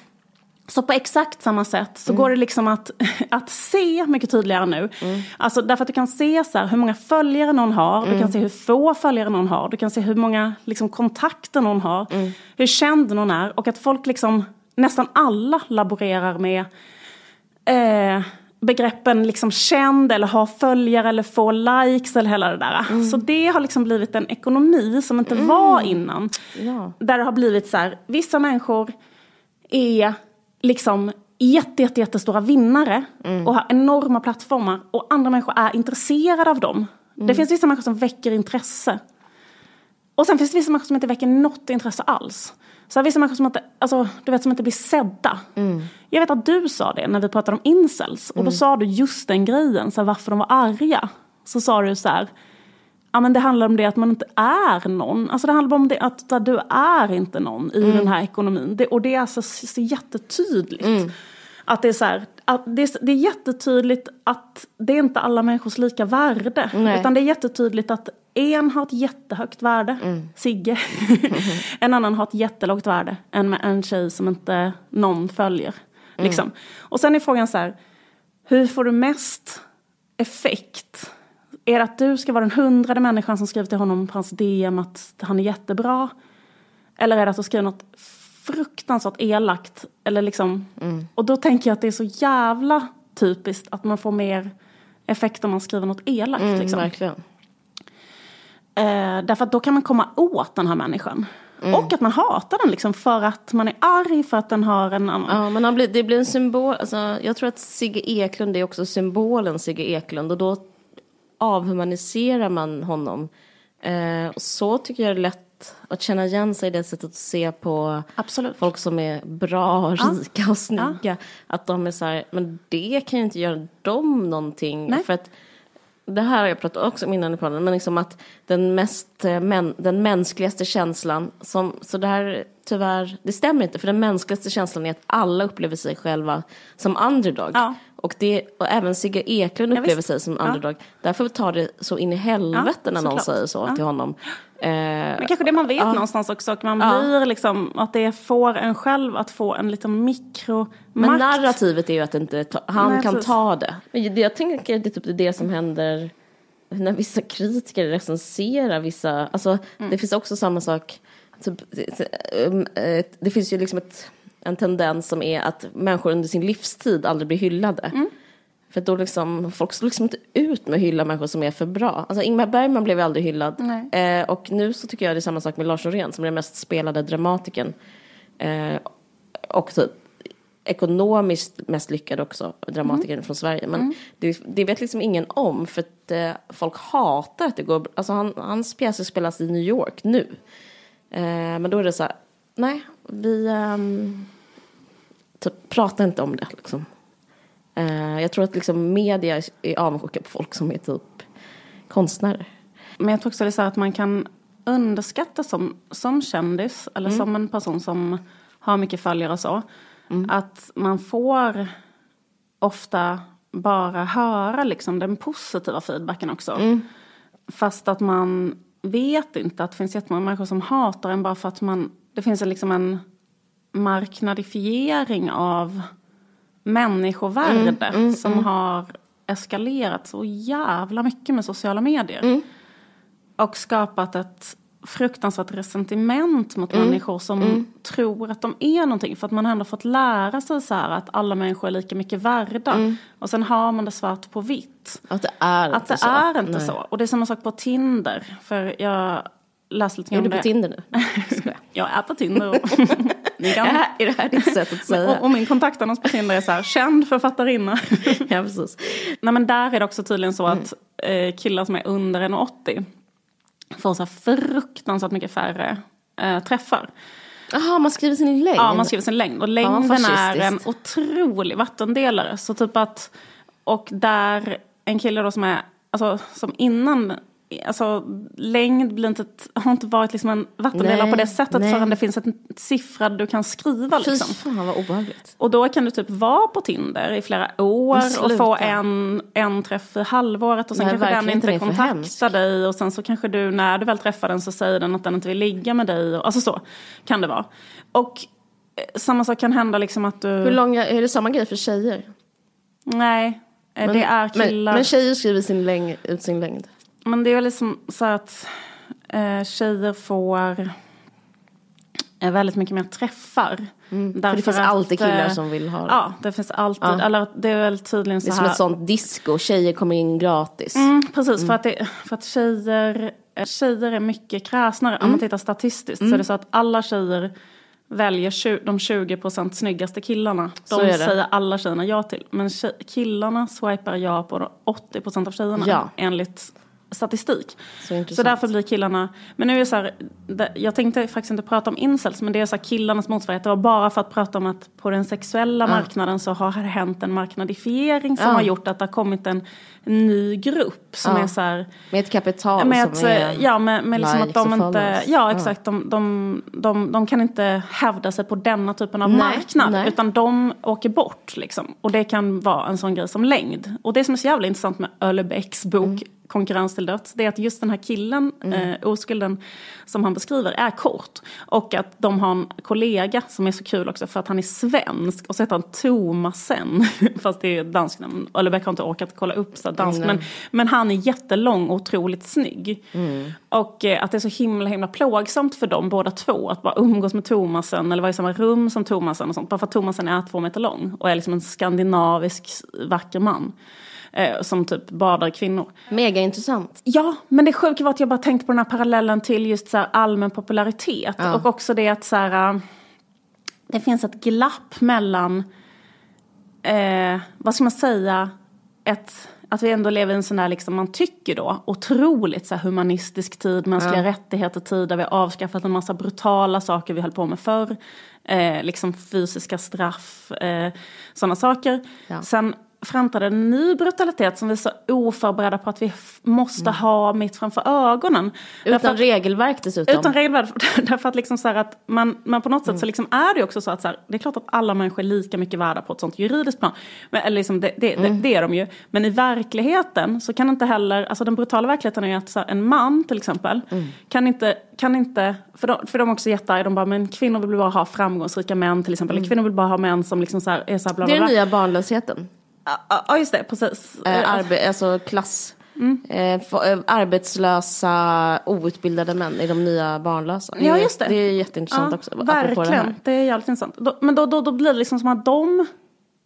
Så på exakt samma sätt så mm. går det liksom att, att se mycket tydligare nu. Mm. Alltså därför att du kan se så här, hur många följare någon har, mm. du kan se hur få följare någon har, du kan se hur många liksom, kontakter någon har, mm. hur känd någon är och att folk liksom, nästan alla laborerar med eh, begreppen liksom känd eller ha följare eller få likes eller hela det där. Mm. Så det har liksom blivit en ekonomi som inte mm. var innan. Ja. Där det har blivit så här, vissa människor är liksom jätte, jätte, jättestora vinnare mm. och har enorma plattformar och andra människor är intresserade av dem. Mm. Det finns vissa människor som väcker intresse. Och sen finns det vissa människor som inte väcker något intresse alls. Så vissa människor som inte, alltså, du vet, som inte blir sedda. Mm. Jag vet att du sa det när vi pratade om incels. Och då mm. sa du just den grejen, så här, varför de var arga. Så sa du så här, ja men det handlar om det att man inte är någon. Alltså det handlar om det att, att du är inte någon i mm. den här ekonomin. Det, och det är alltså så jättetydligt. Mm. Att det är så här, att det, är, det är jättetydligt att det är inte alla människors lika värde. Nej. Utan det är jättetydligt att en har ett jättehögt värde, mm. Sigge. en annan har ett jättelågt värde, en, en tjej som inte någon följer. Mm. Liksom. Och sen är frågan så här, hur får du mest effekt? Är det att du ska vara den hundrade människan som skriver till honom på hans DM att han är jättebra? Eller är det att du skriver något fruktansvärt elakt? Eller liksom, mm. Och då tänker jag att det är så jävla typiskt att man får mer effekt om man skriver något elakt. Mm, liksom. Verkligen. Eh, därför att då kan man komma åt den här människan. Mm. Och att man hatar den liksom för att man är arg för att den har en annan. Ja, men han blir, det blir en symbol. Alltså, jag tror att Sigge Eklund är också symbolen Sigge Eklund. Och då avhumaniserar man honom. Eh, och så tycker jag det är lätt att känna igen sig i det sättet att se på Absolut. folk som är bra, rika och snygga. Ja. Att de är så här, men det kan ju inte göra dem någonting. Nej. För att det här har jag pratat också om innan i podden, men liksom att den mest, eh, men, den mänskligaste känslan, som, så det här tyvärr, det stämmer inte, för den mänskligaste känslan är att alla upplever sig själva som underdog. Ja. Och, det, och även Sigge Eklund upplever ja, sig som underdog. Därför tar det så in i helvete när någon klart. säger så till honom. Eh, Men kanske det man vet någonstans också, att man blir liksom, att det får en själv att få en liten mikromakt. Men narrativet är ju att inte ta, han Nej, kan precis. ta det. Jag tänker det är typ det som händer när vissa kritiker recenserar vissa, alltså mm. det finns också samma sak, typ, det finns ju liksom ett en tendens som är att människor under sin livstid aldrig blir hyllade. Mm. För då liksom, folk står liksom inte ut med att hylla människor som är för bra. Alltså Ingmar Bergman blev aldrig hyllad. Eh, och nu så tycker jag det är samma sak med Lars Norén som är den mest spelade dramatikern. Eh, och typ ekonomiskt mest lyckad också, dramatikern mm. från Sverige. Men mm. det, det, vet liksom ingen om för att eh, folk hatar att det går, alltså han, hans pjäser spelas i New York nu. Eh, men då är det så här, nej, vi um, typ, pratar inte om det. Liksom. Uh, jag tror att liksom, media är avundsjuka på folk som är typ konstnärer. Men jag tror också det så att man kan underskatta som, som kändis eller mm. som en person som har mycket följare och så. Mm. Att man får ofta bara höra liksom den positiva feedbacken också. Mm. Fast att man vet inte att det finns jättemånga människor som hatar en bara för att man det finns liksom en marknadifiering av människovärde mm, mm, som mm. har eskalerat så jävla mycket med sociala medier. Mm. Och skapat ett fruktansvärt resentiment mot mm, människor som mm. tror att de är någonting. För att man har ändå fått lära sig så här att alla människor är lika mycket värda. Och sen har man det svart på vitt. Att det är att inte det så. Är inte så. Och det är samma sak på Tinder. För jag läste lite grann det. Är du på Tinder nu? jag är på Tinder. Ni kan- Är, är det här ditt sätt att säga? och, och min kontaktannons på Tinder är så här, känd författarinna. ja, precis. Nej men där är det också tydligen så att eh, killar som är under 1,80 får så här fruktansvärt mycket färre eh, träffar. Jaha, man skriver sin längd? Ja, man skriver sin längd. Och längden är en otrolig vattendelare. Så typ att, och där en kille då som är, alltså som innan, alltså längd blir inte, har inte varit liksom en vattendelare på det sättet nej. förrän det finns ett siffra du kan skriva Fy liksom. fan vad obehagligt. Och då kan du typ vara på Tinder i flera år Men och få en, en träff i halvåret och sen Nej, kanske den inte, kontaktar dig och sen så kanske du när du väl träffar den så säger den att den inte vill ligga med dig. Och, alltså så kan det vara. Och eh, samma sak kan hända liksom att du... Hur långa, är det samma grej för tjejer? Nej, eh, det är killar. Men, men tjejer skriver sin längd, ut sin längd. Men det är väl liksom så att eh, tjejer får eh, väldigt mycket mer träffar. Mm. För det finns alltid killar som vill ha det. Ja, det finns alltid. Ja. Eller det är väl tydligen så Det är som här. ett sånt disco, tjejer kommer in gratis. Mm, precis, för, att det, för att tjejer, eh, tjejer är mycket kräsnare. Om Mm. man tittar statistiskt så är det så att alla tjejer väljer de 20% snyggaste killarna. Så De säger alla tjejerna ja till. Men tjej, killarna swipar ja på de 80% av tjejerna Ja. enligt statistik. Så. Så därför blir killarna, men nu är det så här, jag tänkte faktiskt inte prata om incels, men det är så här killarnas motsvarighet. Det var bara för att prata om att på den sexuella marknaden så har det hänt en marknadifiering som Ja. har gjort att det har kommit en ny grupp som Ja. är så här, Med ett kapital med att, som är... ja, med, med liksom att de inte, ja exakt, de, de, de, de kan inte hävda sig på denna typen av Nej, marknad. nej. Utan de åker bort liksom. Och det kan vara en sån grej som längd. Och det som är så jävla intressant med Ölebäcks bok Mm. Konkurrens till döds, det är att just den här killen, eh, oskulden som han beskriver, är kort. Och att de har en kollega som är så kul också för att han är svensk och så heter han Thomasen. Fast det är dansk namn. Ölebäck har inte orkat kolla upp så dansk. Nej. Men, men han är jättelång och otroligt snygg. Mm. Och eh, att det är så himla himla plågsamt för dem båda två att bara umgås med Thomasen eller vara i samma rum som Thomasen och sånt. Bara för att Thomasen är två meter lång och är liksom en skandinavisk vacker man. Eh, som typ badar kvinnor. Mega intressant. Ja, men det sjuka var att jag bara tänkte på den här parallellen till just så här allmän popularitet. Ja. Och också det att så här, äh, det finns ett glapp mellan, eh, vad ska man säga, ett, att vi ändå lever i en sån där, liksom, man tycker då, otroligt så här, humanistisk tid, mänskliga rättigheter tid, där vi har avskaffat en massa brutala saker vi höll på med förr. Eh, liksom fysiska straff, eh, sådana saker. Ja. Sen framträder en ny brutalitet som vi är så oförberedda på att vi måste ha mitt framför ögonen. Därför Utan att- regelverk dessutom. utan regelverk, därför att liksom så här att man, man på något sätt så liksom är det också så att så här, det är klart att alla människor är lika mycket värda på ett sånt juridiskt plan. Men, eller liksom det, det, det, det är de ju. Men i verkligheten så kan inte heller, alltså den brutala verkligheten är att så här, en man till exempel kan inte, kan inte för, de, för de är också jättearga, de bara men kvinnor vill bara ha framgångsrika män till exempel. Eller kvinnor vill bara ha män som liksom så här, är så här bla Det bla är den bla. nya barnlösheten. Ja, Ja just det, precis. Eh, arbe- alltså klass. Eh, få- eh, arbetslösa, outbildade män är de nya barnlösa. Ja, just det. Det är jätteintressant också. apropå Verkligen, Det det, är jävligt intressant. Då, men då, då, då blir det liksom som att de,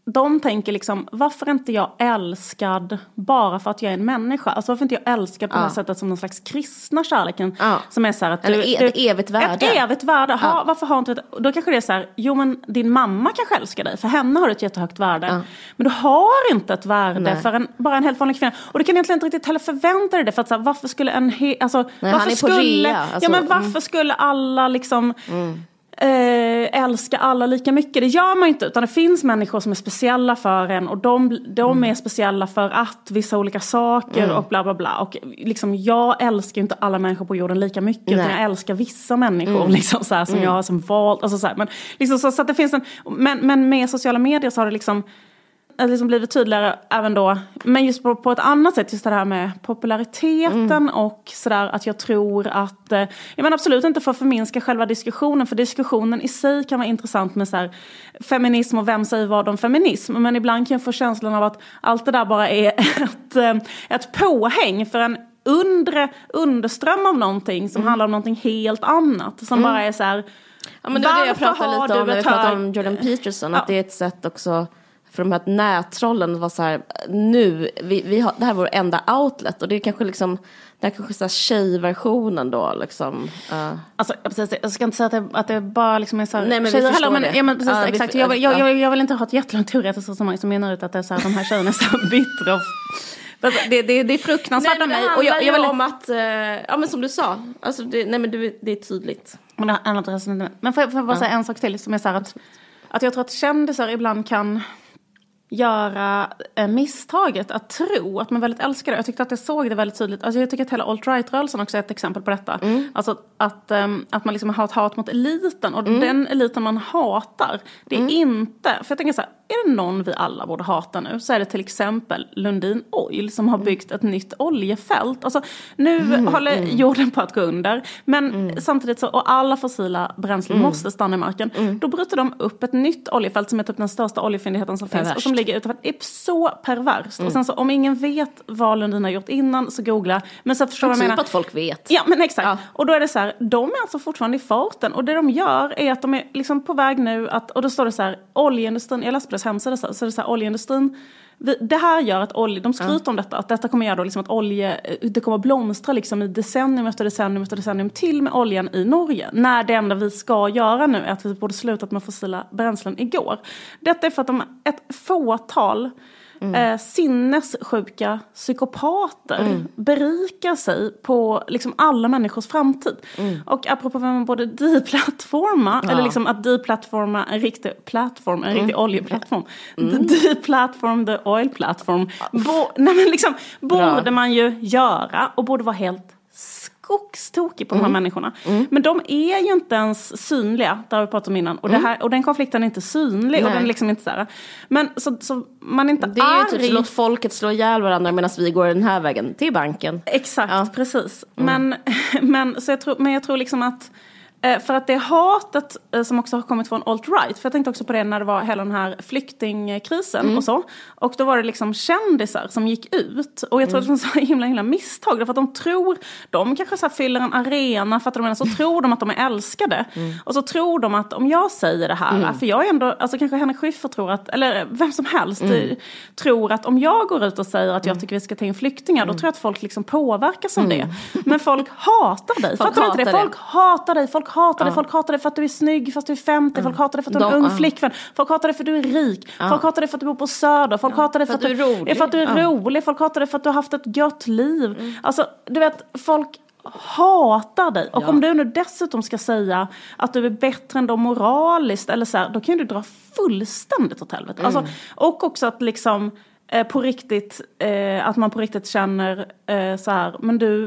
de tänker liksom, varför är inte jag älskad bara för att jag är en människa? Alltså varför är inte jag älskad på Ja. det här sättet som den slags kristna kärleken? Ja. Som är så här att Eller e- ett evigt värde. Ett evigt värde, ha, Ja. varför har inte? Då kanske det är så här, jo men din mamma kanske älskar dig, för henne har du ett jättehögt värde. Ja. Men du har inte ett värde Nej. för en, bara en helt vanlig kvinna. Och du kan egentligen inte riktigt heller förvänta dig det, för att så här, varför skulle en, he, alltså, Nej, varför han är på skulle, rea, alltså, ja men varför mm. skulle alla liksom eh, älska alla lika mycket. Det gör man inte. Utan det finns människor som är speciella för en. Och de, de Mm. är speciella för att vissa olika saker och bla bla bla. Och liksom, jag älskar inte alla människor på jorden lika mycket. Utan Nej. Mm. jag älskar vissa människor liksom, så här, som jag har som valt. Alltså, så här, men, liksom, så, så att det finns en, men, men med sociala medier så har det liksom liksom blivit tydligare även då, men just på, på ett annat sätt, just det här med populariteten Mm. och sådär att jag tror att, eh, jag menar absolut inte för att förminska själva diskussionen, för diskussionen i sig kan vara intressant med så här, feminism och vem säger vad om feminism, men ibland kan jag få känslan av att allt det där bara är ett, eh, ett påhäng för en undre underström av någonting som handlar om någonting helt annat, som bara är så här, Ja, men det var det jag pratade lite om när vi pratade om Jordan Peterson. Ja. Att det är ett sätt också för de här nättrollen var så här, nu, vi, vi har, det här är vår enda outlet och det är kanske liksom, det här kanske är tjejversionen då liksom. Uh. Alltså precis, jag ska inte säga att det, att det bara liksom är så här, Nej, men tjejer heller, men, ja, men precis, ja, exakt. Vi, jag, jag, jag, jag, vill inte ha ett jättelångt teoretiskt resonemang som menar ut att det är så här, de här tjejerna är så bittra och det, det, det är fruktansvärt av mig. Och jag, jag vill... om att, uh, ja men som du sa, alltså det, nej men det, det är tydligt. Men, det men får jag, får jag bara ja. säga en sak till som är så här att, att jag tror att kändisar ibland kan göra eh, misstaget att tro att man väldigt älskar det. Jag tyckte att jag såg det väldigt tydligt. Alltså jag tycker att hela alt-right-rörelsen också är ett exempel på detta. Mm. Alltså att, um, att man liksom har ett hat mot eliten och mm. den eliten man hatar, det är mm. inte, för jag tänker så här, är det någon vi alla borde hata nu så är det till exempel Lundin Oil som har mm. byggt ett nytt oljefält. Alltså nu mm, håller mm. jorden på att gå under men samtidigt så, och alla fossila bränslen måste stanna i marken. Då bryter de upp ett nytt oljefält som är typ den största oljefyndigheten som finns och som ligger utanför. Det är så perverst. Och sen så om ingen vet vad Lundin har gjort innan så googla. Men så förstår jag menar. att folk vet. Ja men exakt. Ja. Och då är det så här, de är alltså fortfarande i farten och det de gör är att de är liksom på väg nu att, och då står det så här, oljeindustrin, jag läste på deras hemsida så, så är det så här, oljeindustrin det här gör att olje, de skryter om detta, att detta kommer göra då liksom att olje, det kommer blomstra liksom i decennium efter decennium efter decennium till med oljan i Norge. När det enda vi ska göra nu är att vi borde slutat med fossila bränslen igår. Detta är för att de, ett fåtal mm. eh, sinnessjuka psykopater mm. berikar sig på liksom alla människors framtid. Mm. Och apropå vem man borde deplattforma, ja. eller liksom att deplattforma en riktig plattform, en mm. riktig oljeplattform. Mm. Deplatform the oil platform. Bo, nej men liksom, borde man ju göra och borde vara helt skogstokig på de här mm. människorna. Mm. Men de är ju inte ens synliga, där har vi pratat om innan. Och, mm. det här, och den konflikten är inte synlig. Nej. Och den är liksom inte så här. Men så, så man är inte Det är arg. ju typ så låt folket slå ihjäl varandra medan vi går den här vägen till banken. Exakt, ja. precis. Mm. Men, men, så jag tror, men jag tror liksom att för att det hatet eh, som också har kommit från alt-right, för jag tänkte också på det när det var hela den här flyktingkrisen mm. och så. Och då var det liksom kändisar som gick ut. Och jag tror mm. att det var så himla himla misstag. Därför att de tror, de kanske så fyller en arena, för att de menar, så tror de att de är älskade. Mm. Och så tror de att om jag säger det här, mm. för jag är ändå, alltså kanske Henrik Schyffert tror att, eller vem som helst, mm. tror att om jag går ut och säger att jag mm. tycker vi ska ta in flyktingar, då tror jag att folk liksom påverkas av det. Men folk hatar dig, fattar du inte det? Folk hatar dig, folk hatar dig, folk hatar dig för att du är snygg fast du är 50, folk hatar dig för att du är en ung flickvän, folk hatar dig för att du är rik, folk hatar dig för att du bor på Söder, folk hatar dig för, att du är rolig, för att du är rolig, folk hatar dig för att du har haft ett gött liv. Mm. Alltså, du vet, folk hatar dig. Och ja. om du nu dessutom ska säga att du är bättre än dem moraliskt eller så här, då kan du dra fullständigt åt helvete. Mm. Alltså, och också att liksom eh, på riktigt, eh, att man på riktigt känner eh, så här, men du,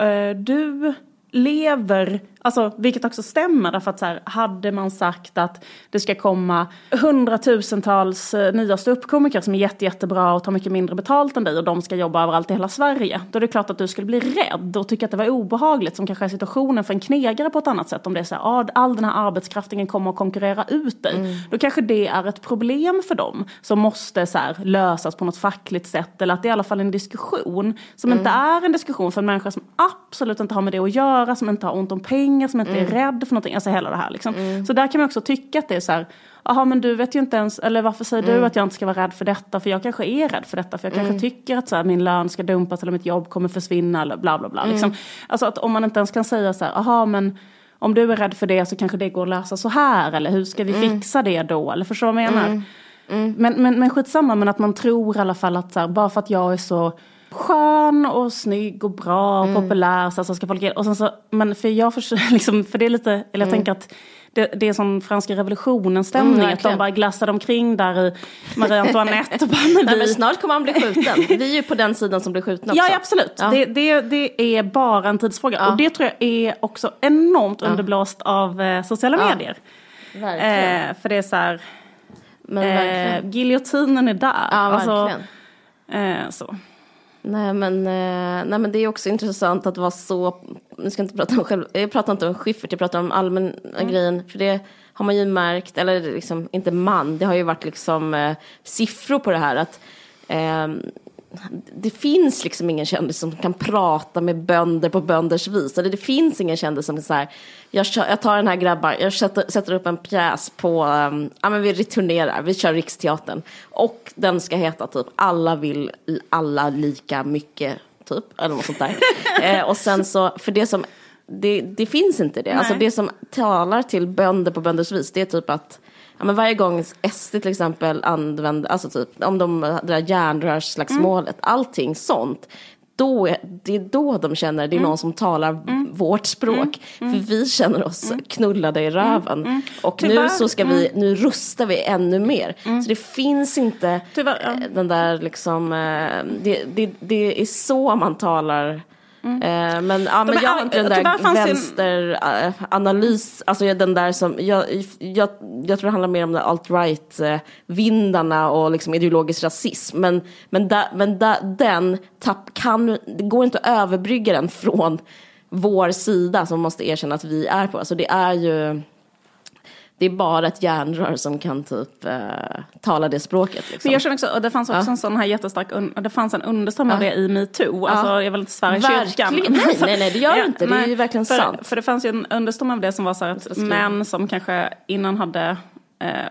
eh, du lever, alltså, vilket också stämmer därför att så här, hade man sagt att det ska komma hundratusentals eh, nya ståuppkomiker som är jätte, jättebra och tar mycket mindre betalt än dig och de ska jobba överallt i hela Sverige. Då är det klart att du skulle bli rädd och tycka att det var obehagligt som kanske är situationen för en knegare på ett annat sätt. Om det är så här, ah, all den här arbetskraften kommer att konkurrera ut dig. Mm. Då kanske det är ett problem för dem som måste så här, lösas på något fackligt sätt eller att det är i alla fall en diskussion som mm. inte är en diskussion för en människa som absolut inte har med det att göra göra, som inte har ont om pengar, som inte mm. är rädd för någonting. Alltså hela det här liksom. Mm. Så där kan man också tycka att det är så här, jaha men du vet ju inte ens, eller varför säger mm. du att jag inte ska vara rädd för detta? För jag kanske är rädd för detta, för jag kanske mm. tycker att så här, min lön ska dumpas eller mitt jobb kommer försvinna eller bla bla bla. Liksom. Mm. Alltså att om man inte ens kan säga så här, jaha men om du är rädd för det så kanske det går att lösa så här eller hur ska vi mm. fixa det då? Eller förstår du vad jag menar? Men, men, men skitsamma, men att man tror i alla fall att så här, bara för att jag är så skön och snygg och bra och mm. populär. Så, så ska folk, och sen så, men för jag för, liksom, för det är lite, eller jag mm. tänker att det, det är som franska revolutionens stämning. Mm, att de bara glassade omkring där i Marie Antoinette. Och bara, men, vi... Nej, men snart kommer han bli skjuten. Vi är ju på den sidan som blir skjutna också. Ja, absolut. Ja. Det, det, det är bara en tidsfråga. Ja. Och det tror jag är också enormt ja. underblåst av eh, sociala medier. Eh, för det är så här, eh, giljotinen är där. Ja, alltså, verkligen. Alltså, så. Nej men, eh, nej men det är också intressant att vara så, nu ska jag inte prata om själv, jag pratar inte om Schyffert, jag pratar om allmänna mm. grejen, för det har man ju märkt, eller liksom inte man, det har ju varit liksom eh, siffror på det här att eh, det finns liksom ingen kändis som kan prata med bönder på bönders vis. Eller det finns ingen kändis som så här, jag, kör, jag tar den här grabbar, jag sätter, sätter upp en pjäs på, um, ja men vi returnerar, vi kör Riksteatern. Och den ska heta typ Alla vill alla lika mycket, typ, eller något sånt där. eh, och sen så, för det som, det, det finns inte det. Alltså Nej. det som talar till bönder på bönders vis, det är typ att Ja, men varje gång SD till exempel använder, alltså typ om de, det där järnrörsslagsmålet, allting sånt. Då det är då de känner det är någon som talar vårt språk. För vi känner oss knullade i röven. Och nu Tyvärr, så ska vi, nu rustar vi ännu mer. Så det finns inte Tyvärr, ja. eh, den där liksom, eh, det, det, det är så man talar. Eh, Men, ja, men jag har inte den där det en- vänsteranalys, alltså den där som, jag, jag, jag tror det handlar mer om alt-right-vindarna och liksom ideologisk rasism. Men, men, där, men där, den tapp, kan, det går inte att överbrygga den från vår sida som måste erkänna att vi är på. Alltså det är ju, det är bara ett järnrör som kan typ eh, tala det språket. Liksom. Men jag känner också, och det fanns också en sån här jättestark, un, det fanns en underström av det i metoo. Alltså jag vill inte svära i kyrkan. Nej, nej, nej, det gör Ja, inte. Det är ju verkligen för, sant. För det fanns ju en underström av det som var så här att män som kanske innan hade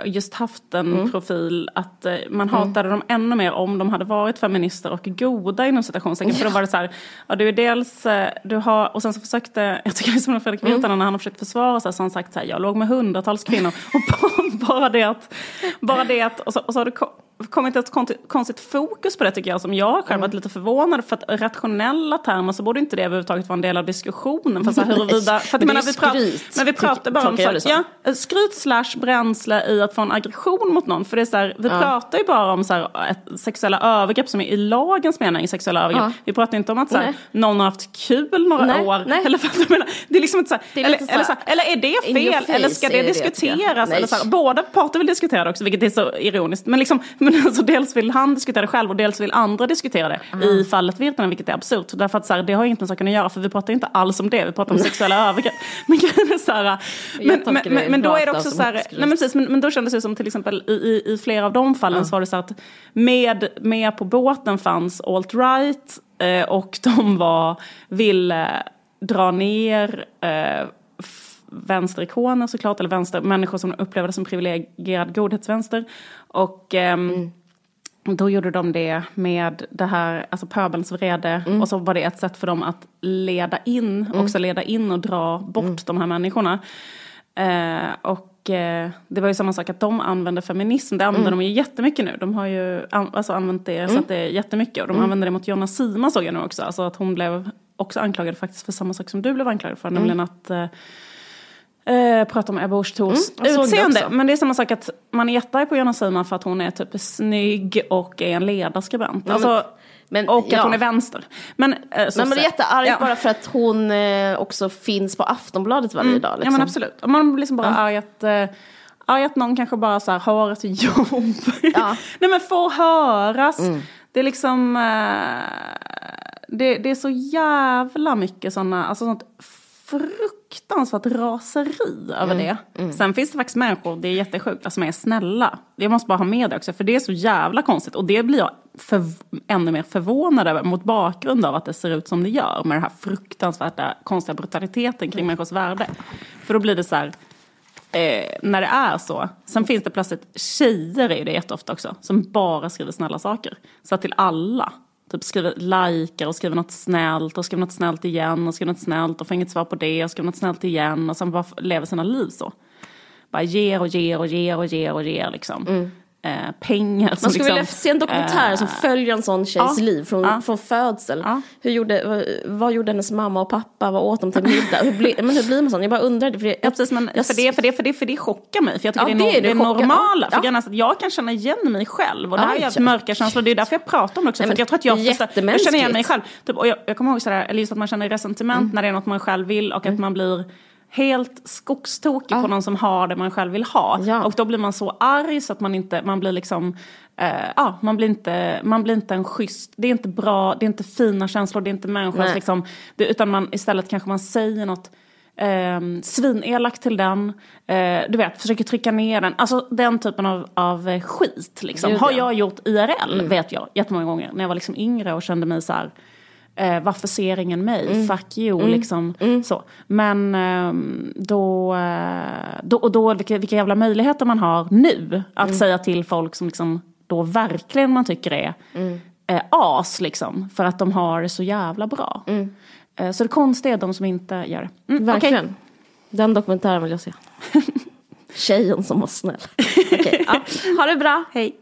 just haft en Mm. profil att eh, man hatade dem ännu mer om de hade varit feminister och goda inom citationstecken. För då var det så här, ja du är dels, eh, du har, och sen så försökte, jag tycker det är som Fredrik Mm. Virtanen när han har försökt försvara sig så har han sagt så här, jag låg med hundratals kvinnor och bara, bara det att, bara det att, och så, och så har ko- kommit ett konstigt fokus på det tycker jag som jag själv Mm. varit lite förvånad för att rationella termer så borde inte det överhuvudtaget vara en del av diskussionen. För så här, huruvida, för att, det menar, vi, skryt, pratar, men vi pratar bara om så, det här, som. ja, skryt slash bränsle i att få en aggression mot någon. För det är så här, vi pratar ju bara om så här, ett, sexuella övergrepp som är i lagens mening sexuella övergrepp. Ja. Vi pratar inte om att så här, någon har haft kul några Nej, år. nej. Eller, för att menar, det är liksom inte så Det är eller, så eller, så eller är det fel? Eller ska det det, diskuteras? Nej. Eller så båda parter vill diskutera det också, vilket är så ironiskt. Men, liksom, men alltså, dels vill han diskutera det själv och dels vill andra diskutera det. I fallet Virtanen, vilket är absurt. Därför att så här, det har inget med saken att göra, för vi pratar inte alls om det. Vi pratar om sexuella övergrepp. Men så här, men, men, men, men då är det också så här, nej, men, precis, men, men då kändes det som till exempel i, i, i flera av de fallen så var det så att med, med på båten fanns alt-right eh, och de var, ville dra ner eh, vänsterikoner såklart, eller vänster, människor som upplever det som privilegierad godhetsvänster. Och ehm, då gjorde de det med det här, alltså pöbelns vrede. Och så var det ett sätt för dem att leda in, också leda in och dra bort de här människorna. Eh, och eh, det var ju samma sak att de använde feminism, det använder de ju jättemycket nu. De har ju an, alltså använt det så att det är jättemycket. Och de använder det mot Jonna Sima såg jag nu också. Alltså att hon blev också anklagad faktiskt för samma sak som du blev anklagad för. Nämligen att eh, Eh, prata om Ebba Busch Thors det utseende. Men det är samma sak att man är jättearg på Jonna Sima för att hon är typ snygg och är en ledarskribent. Alltså, men- och att ja. hon är vänster. Men, eh, Nej, men det är jättearg bara för att hon eh, också finns på Aftonbladet varje dag. Liksom. Ja men absolut. Och man blir liksom bara arg att, eh, arg att någon kanske bara så här, har ett jobb. Ja. Nej men får höras. Det är liksom, eh, det, det är så jävla mycket sådana, alltså sånt fruktansvärt raseri över det. Sen finns det faktiskt människor, det är jättesjukt, som är snälla. Jag måste bara ha med det också, för det är så jävla konstigt. Och det blir jag för, ännu mer förvånad över mot bakgrund av att det ser ut som det gör. Med den här fruktansvärda konstiga brutaliteten kring människors värde. För då blir det så här, eh, när det är så. Sen finns det plötsligt, tjejer är ju det jätteofta också, som bara skriver snälla saker. Så att till alla. Typ skriver likar och skriver något snällt och skriver något snällt igen och skriver något snällt och får inget svar på det och skriver något snällt igen och sen bara lever sina liv så. Bara ger och ger och ger och ger och ger liksom. Mm. Eh, pengar Mm. Man skulle liksom, vilja se en dokumentär eh, som följer en sån tjejs ja, liv från, ja. från födsel. Ja. Hur gjorde, vad, vad gjorde hennes mamma och pappa? Vad åt de till middag? Hur, bli, men hur blir man sån? Jag bara undrar. För jag, Ja, precis, men jag- för, det, för, det, för, det, för det chockar mig. För jag tycker Ja, det är, det no, det det är chockar- normala. ja. För att jag kan känna igen mig själv. Och det Ja, här är ja. jävligt mörka känslor. Det är därför jag pratar om det också. Nej, för jag tror att jag, det förstår- jag känner igen mig själv. Typ, och jag, jag kommer ihåg sådär, eller just att man känner resentiment Mm. när det är något man själv vill. Och att man blir helt skogstokig på någon som har det man själv vill ha. Ja. Och då blir man så arg så att man inte, man blir liksom, eh, ja, man blir inte, man blir inte en schysst, det är inte bra, det är inte fina känslor, det är inte människors Nej. liksom, det, utan man istället kanske man säger något eh, svinelak till den. Eh, du vet, försöker trycka ner den. Alltså den typen av, av skit liksom. Har ja. jag gjort IRL, vet jag, jättemånga gånger. När jag var liksom yngre och kände mig så här. Eh, varför ser ingen mig? Fuck you, liksom. Så. Men ehm, då, eh, då, och då vilka, vilka jävla möjligheter man har nu att säga till folk som liksom då verkligen man tycker är eh, as liksom. För att de har det så jävla bra. Eh, så det konstiga är de som inte gör det. Mm, Verkligen. okej. Den dokumentären vill jag se. Tjejen som var snäll. Okej, ja. Ha det bra. Hej.